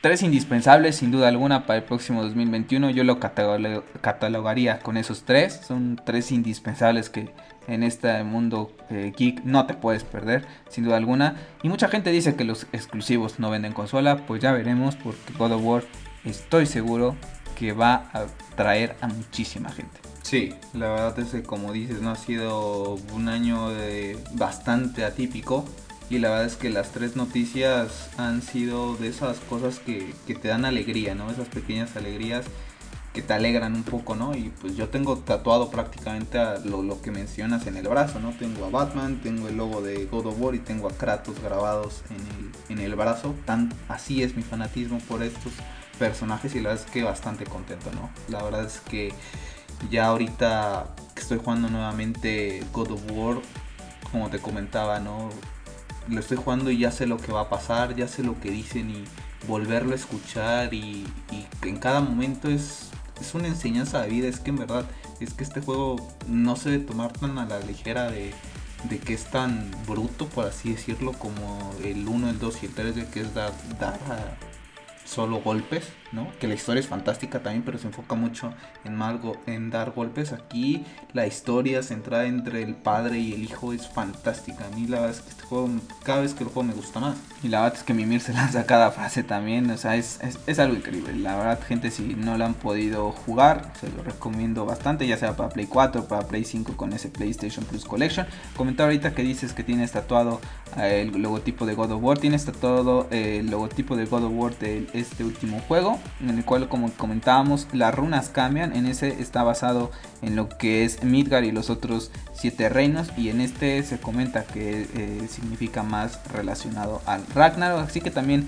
[SPEAKER 1] tres indispensables sin duda alguna para el próximo 2021. Yo lo catalogaría con esos tres. Son tres indispensables que en este mundo eh, geek no te puedes perder, sin duda alguna. Y mucha gente dice que los exclusivos no venden consola, pues ya veremos, porque God of War estoy seguro que va a traer a muchísima gente.
[SPEAKER 2] Sí, la verdad es que como dices, no ha sido un año bastante atípico. Y la verdad es que las tres noticias han sido de esas cosas que, que te dan alegría, ¿no? Esas pequeñas alegrías que te alegran un poco, ¿no? Y pues yo tengo tatuado prácticamente lo, que mencionas en el brazo, ¿no? Tengo a Batman, tengo el logo de God of War y tengo a Kratos grabados en el, brazo. Tan así es mi fanatismo por estos personajes y la verdad es que bastante contento, ¿no? La verdad es que ya ahorita que estoy jugando nuevamente God of War, como te comentaba, ¿no? Lo estoy jugando y ya sé lo que va a pasar, ya sé lo que dicen y volverlo a escuchar y en cada momento es es una enseñanza de vida, es que en verdad, es que este juego no se debe tomar tan a la ligera de, que es tan bruto, por así decirlo, como el 1, el 2 y el 3, de que es dar, dar solo golpes, ¿no? Que la historia es fantástica también, pero se enfoca mucho en, malgo, en dar golpes. Aquí la historia centrada entre el padre y el hijo es fantástica. A mí la verdad es que este juego, cada vez que lo juego me gusta más.
[SPEAKER 1] Y la verdad es que Mimir se lanza cada frase también, o sea, es, es, algo increíble. La verdad, gente, si no lo han podido jugar, se lo recomiendo bastante, ya sea para Play 4 para Play 5 con ese PlayStation Plus Collection. Comentar ahorita que dices que tiene tatuado eh, el logotipo de God of War, tiene tatuado eh, el logotipo de God of War de este último juego, en el cual como comentábamos las runas cambian, en ese está basado en lo que es Midgar y los otros siete reinos y en este se comenta que eh, significa más relacionado al Ragnarok, así que también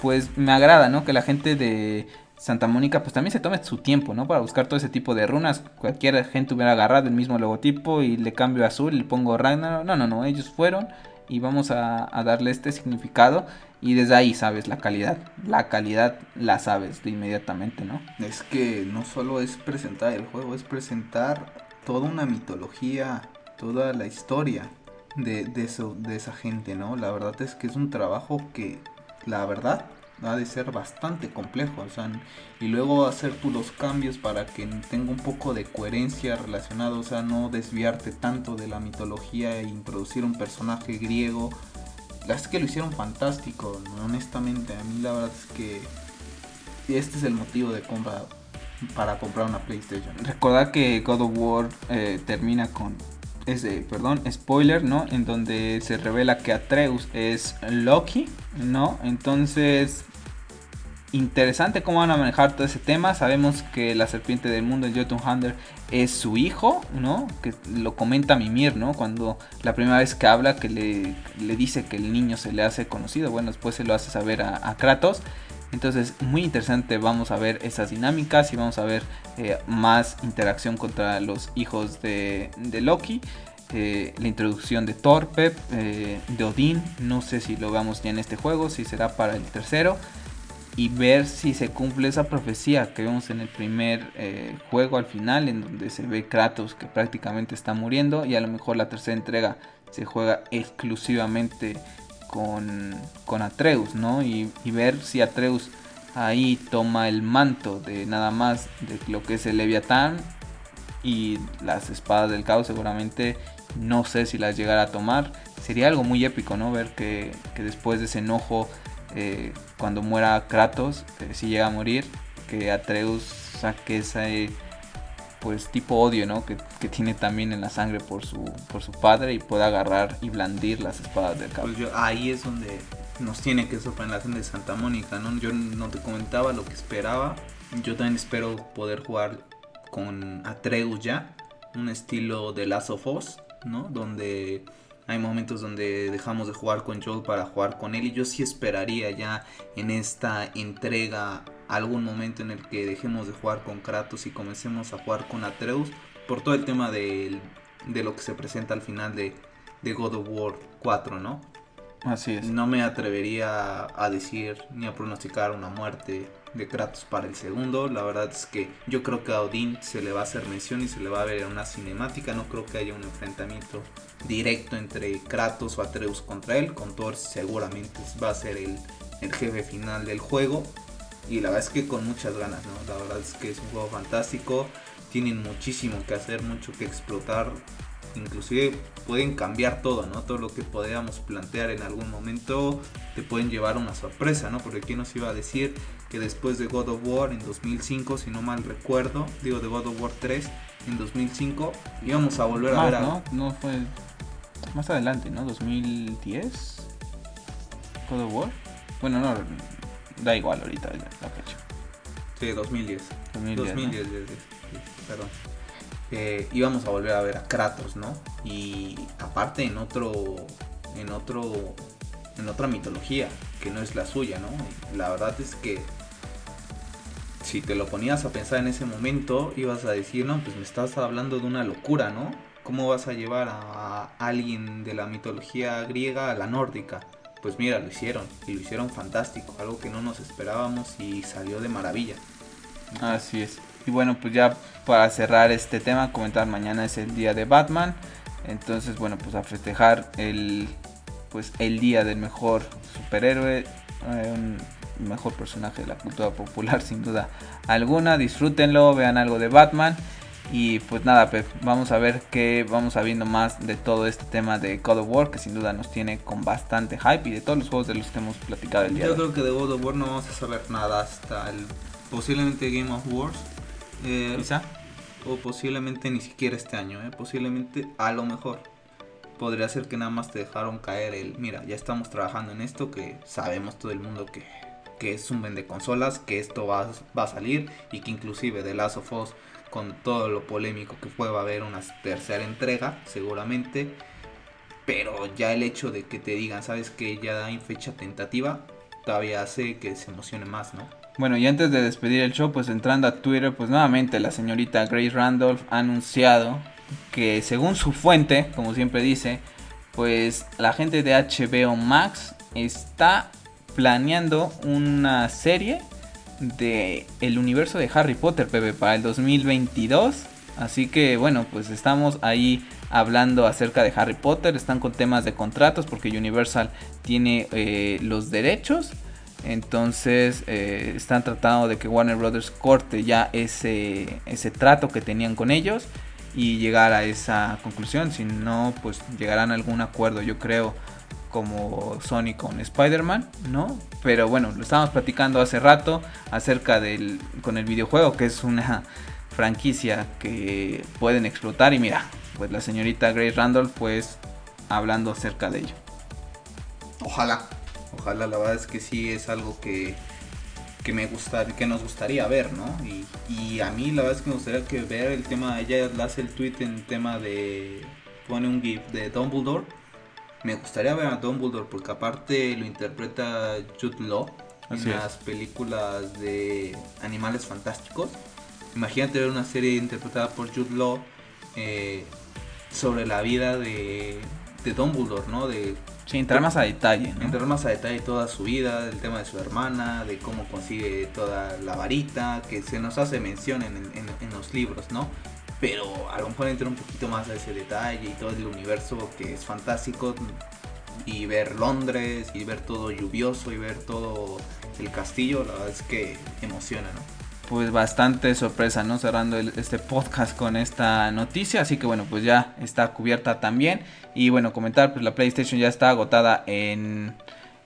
[SPEAKER 1] pues me agrada, ¿no? Que la gente de Santa Mónica pues también se tome su tiempo, ¿no? Para buscar todo ese tipo de runas. Cualquier gente hubiera agarrado el mismo logotipo y le cambio azul y le pongo Ragnarok. No, no, no, ellos fueron y vamos a, darle este significado y desde ahí sabes la calidad. La calidad la sabes de inmediatamente, ¿no?
[SPEAKER 2] Es que no solo es presentar el juego, es presentar toda una mitología, toda la historia de, de, eso, de esa gente, ¿no? La verdad es que es un trabajo que, la verdad, ha de ser bastante complejo. O sea, y luego hacer tú los cambios para que tenga un poco de coherencia relacionado, o sea, no desviarte tanto de la mitología e introducir un personaje griego. La es que lo hicieron fantástico, honestamente. A mí la verdad es que este es el motivo de compra para comprar una PlayStation.
[SPEAKER 1] Recordad que God of War eh, termina con ese, perdón, spoiler, ¿no? En donde se revela que Atreus es Loki, ¿no? Entonces interesante cómo van a manejar todo ese tema. Sabemos que la serpiente del mundo, el Hunter, es su hijo, ¿no? Que lo comenta Mimir, ¿no? Cuando la primera vez que habla, que le, le dice que el niño se le hace conocido. Bueno, después se lo hace saber a, Kratos. Entonces, muy interesante, vamos a ver esas dinámicas y vamos a ver eh, más interacción contra los hijos de, Loki. Eh, la introducción de Torpe, eh, de Odín, no sé si lo veamos ya en este juego, si será para el tercero y ver si se cumple esa profecía que vemos en el primer eh, juego al final, en donde se ve Kratos que prácticamente está muriendo y a lo mejor la tercera entrega se juega exclusivamente con, con Atreus, ¿no? Y, ver si Atreus ahí toma el manto de nada más de lo que es el Leviatán y las espadas del caos seguramente no sé si las llegará a tomar. Sería algo muy épico, ¿no? Ver que, que después de ese enojo eh, cuando muera Kratos, eh, si llega a morir, que Atreus saque ese pues tipo odio ¿no? que, tiene también en la sangre por su, por su padre y pueda agarrar y blandir las espadas del caos.
[SPEAKER 2] Pues ahí es donde nos tiene que sorprender la de Santa Mónica, ¿no? Yo no te comentaba lo que esperaba. Yo también espero poder jugar con Atreus ya, un estilo de Last of Us, ¿no? Donde hay momentos donde dejamos de jugar con Joel para jugar con él y yo sí esperaría ya en esta entrega algún momento en el que dejemos de jugar con Kratos y comencemos a jugar con Atreus por todo el tema de, de lo que se presenta al final de, de God of War 4, ¿no?
[SPEAKER 1] Así es.
[SPEAKER 2] No me atrevería a decir ni a pronosticar una muerte de Kratos para el segundo. La verdad es que yo creo que a Odín se le va a hacer mención y se le va a ver en una cinemática. No creo que haya un enfrentamiento directo entre Kratos o Atreus contra él. Con Thor seguramente va a ser el, jefe final del juego. Y la verdad es que con muchas ganas, ¿no? La verdad es que es un juego fantástico. Tienen muchísimo que hacer, mucho que explotar inclusive pueden cambiar todo, ¿no? Todo lo que podíamos plantear en algún momento te pueden llevar una sorpresa, ¿no? Porque quién nos iba a decir que después de God of War en 2005, si no mal recuerdo, digo de God of War 3 en 2005, íbamos a volver a ver a...
[SPEAKER 1] ¿no? no fue más adelante, ¿no? 2010 God of War. Bueno, no, da igual ahorita la fecha.
[SPEAKER 2] Sí, 2010. 2010, perdón íbamos a volver a ver a Kratos, ¿no? Y aparte en otro, en otro, en otra mitología que no es la suya, ¿no? la verdad es que si te lo ponías a pensar en ese momento, ibas a decir, no, pues me estás hablando de una locura, ¿no? ¿Cómo vas a llevar a alguien de la mitología griega a la nórdica? Pues mira, lo hicieron, y lo hicieron fantástico, algo que no nos esperábamos y salió de maravilla.
[SPEAKER 1] Así es. Y bueno, pues ya para cerrar este tema, comentar mañana es el día de Batman. Entonces, bueno, pues a festejar el pues el día del mejor superhéroe. Eh, mejor personaje de la cultura popular sin duda alguna. Disfrútenlo, vean algo de Batman. Y pues nada, Pep, vamos a ver qué vamos sabiendo más de todo este tema de God of War, que sin duda nos tiene con bastante hype y de todos los juegos de los que hemos platicado el día
[SPEAKER 2] Yo creo que de God of War no vamos a saber nada hasta el posiblemente Game of Wars.
[SPEAKER 1] Eh, Quizá.
[SPEAKER 2] O posiblemente ni siquiera este año, ¿eh? posiblemente a lo mejor. Podría ser que nada más te dejaron caer el, mira, ya estamos trabajando en esto, que sabemos todo el mundo que, que es un vende consolas, que esto va, va a salir y que inclusive The Last of Us con todo lo polémico que fue, haber una tercera entrega, seguramente. Pero ya el hecho de que te digan, sabes que ya hay fecha tentativa, todavía hace que se emocione más, ¿no?
[SPEAKER 1] Bueno, y antes de despedir el show, pues entrando a Twitter, pues nuevamente la señorita Grace Randolph ha anunciado que según su fuente, como siempre dice, pues la gente de HBO Max está planeando una serie de el universo de Harry Potter, Pepe, para el 2022. Así que bueno, pues estamos ahí hablando acerca de Harry Potter. Están con temas de contratos porque Universal tiene eh, los derechos. Entonces eh, están tratando de que Warner Brothers corte ya ese, ese trato que tenían con ellos y llegar a esa conclusión. Si no, pues llegarán a algún acuerdo, yo creo, como Sony con Spider-Man, ¿no? Pero bueno, lo estábamos platicando hace rato acerca del con el videojuego, que es una franquicia que pueden explotar y mira, pues la señorita Grace Randall pues hablando acerca de ello.
[SPEAKER 2] Ojalá, ojalá, la verdad es que sí es algo que, que me gusta, que nos gustaría ver, ¿no? Y, y, a mí la verdad es que me gustaría que ver el tema, ella hace el tweet en tema de, pone un GIF de Dumbledore me gustaría ver a Dumbledore porque aparte lo interpreta Jude Law en las películas de Animales Fantásticos. Imagínate ver una serie interpretada por Jude Law eh, sobre la vida de, de Dumbledore, ¿no? De,
[SPEAKER 1] sí, entrar más a detalle.
[SPEAKER 2] Entrar más a detalle toda su vida, del tema de su hermana, de cómo consigue toda la varita, que se nos hace mención en, en, en los libros, ¿no? pero a lo mejor entrar un poquito más a ese detalle y todo el universo que es fantástico y ver Londres y ver todo lluvioso y ver todo el castillo, la verdad es que emociona, ¿no?
[SPEAKER 1] Pues bastante sorpresa, ¿no? Cerrando este podcast con esta noticia, así que bueno, pues ya está cubierta también. Y bueno, comentar, pues la PlayStation ya está agotada en,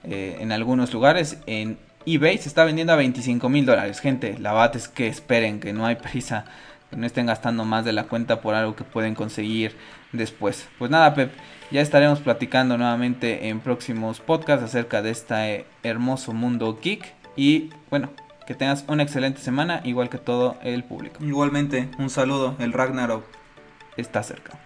[SPEAKER 1] eh, en algunos lugares. En eBay se está vendiendo a 25 mil dólares. Gente, la verdad es que esperen, que no hay prisa que no estén gastando más de la cuenta por algo que pueden conseguir después. Pues nada, Pep, ya estaremos platicando nuevamente en próximos podcasts acerca de este hermoso mundo geek. Y bueno, que tengas una excelente semana, igual que todo el público.
[SPEAKER 2] Igualmente, un saludo, el Ragnarok
[SPEAKER 1] está cerca.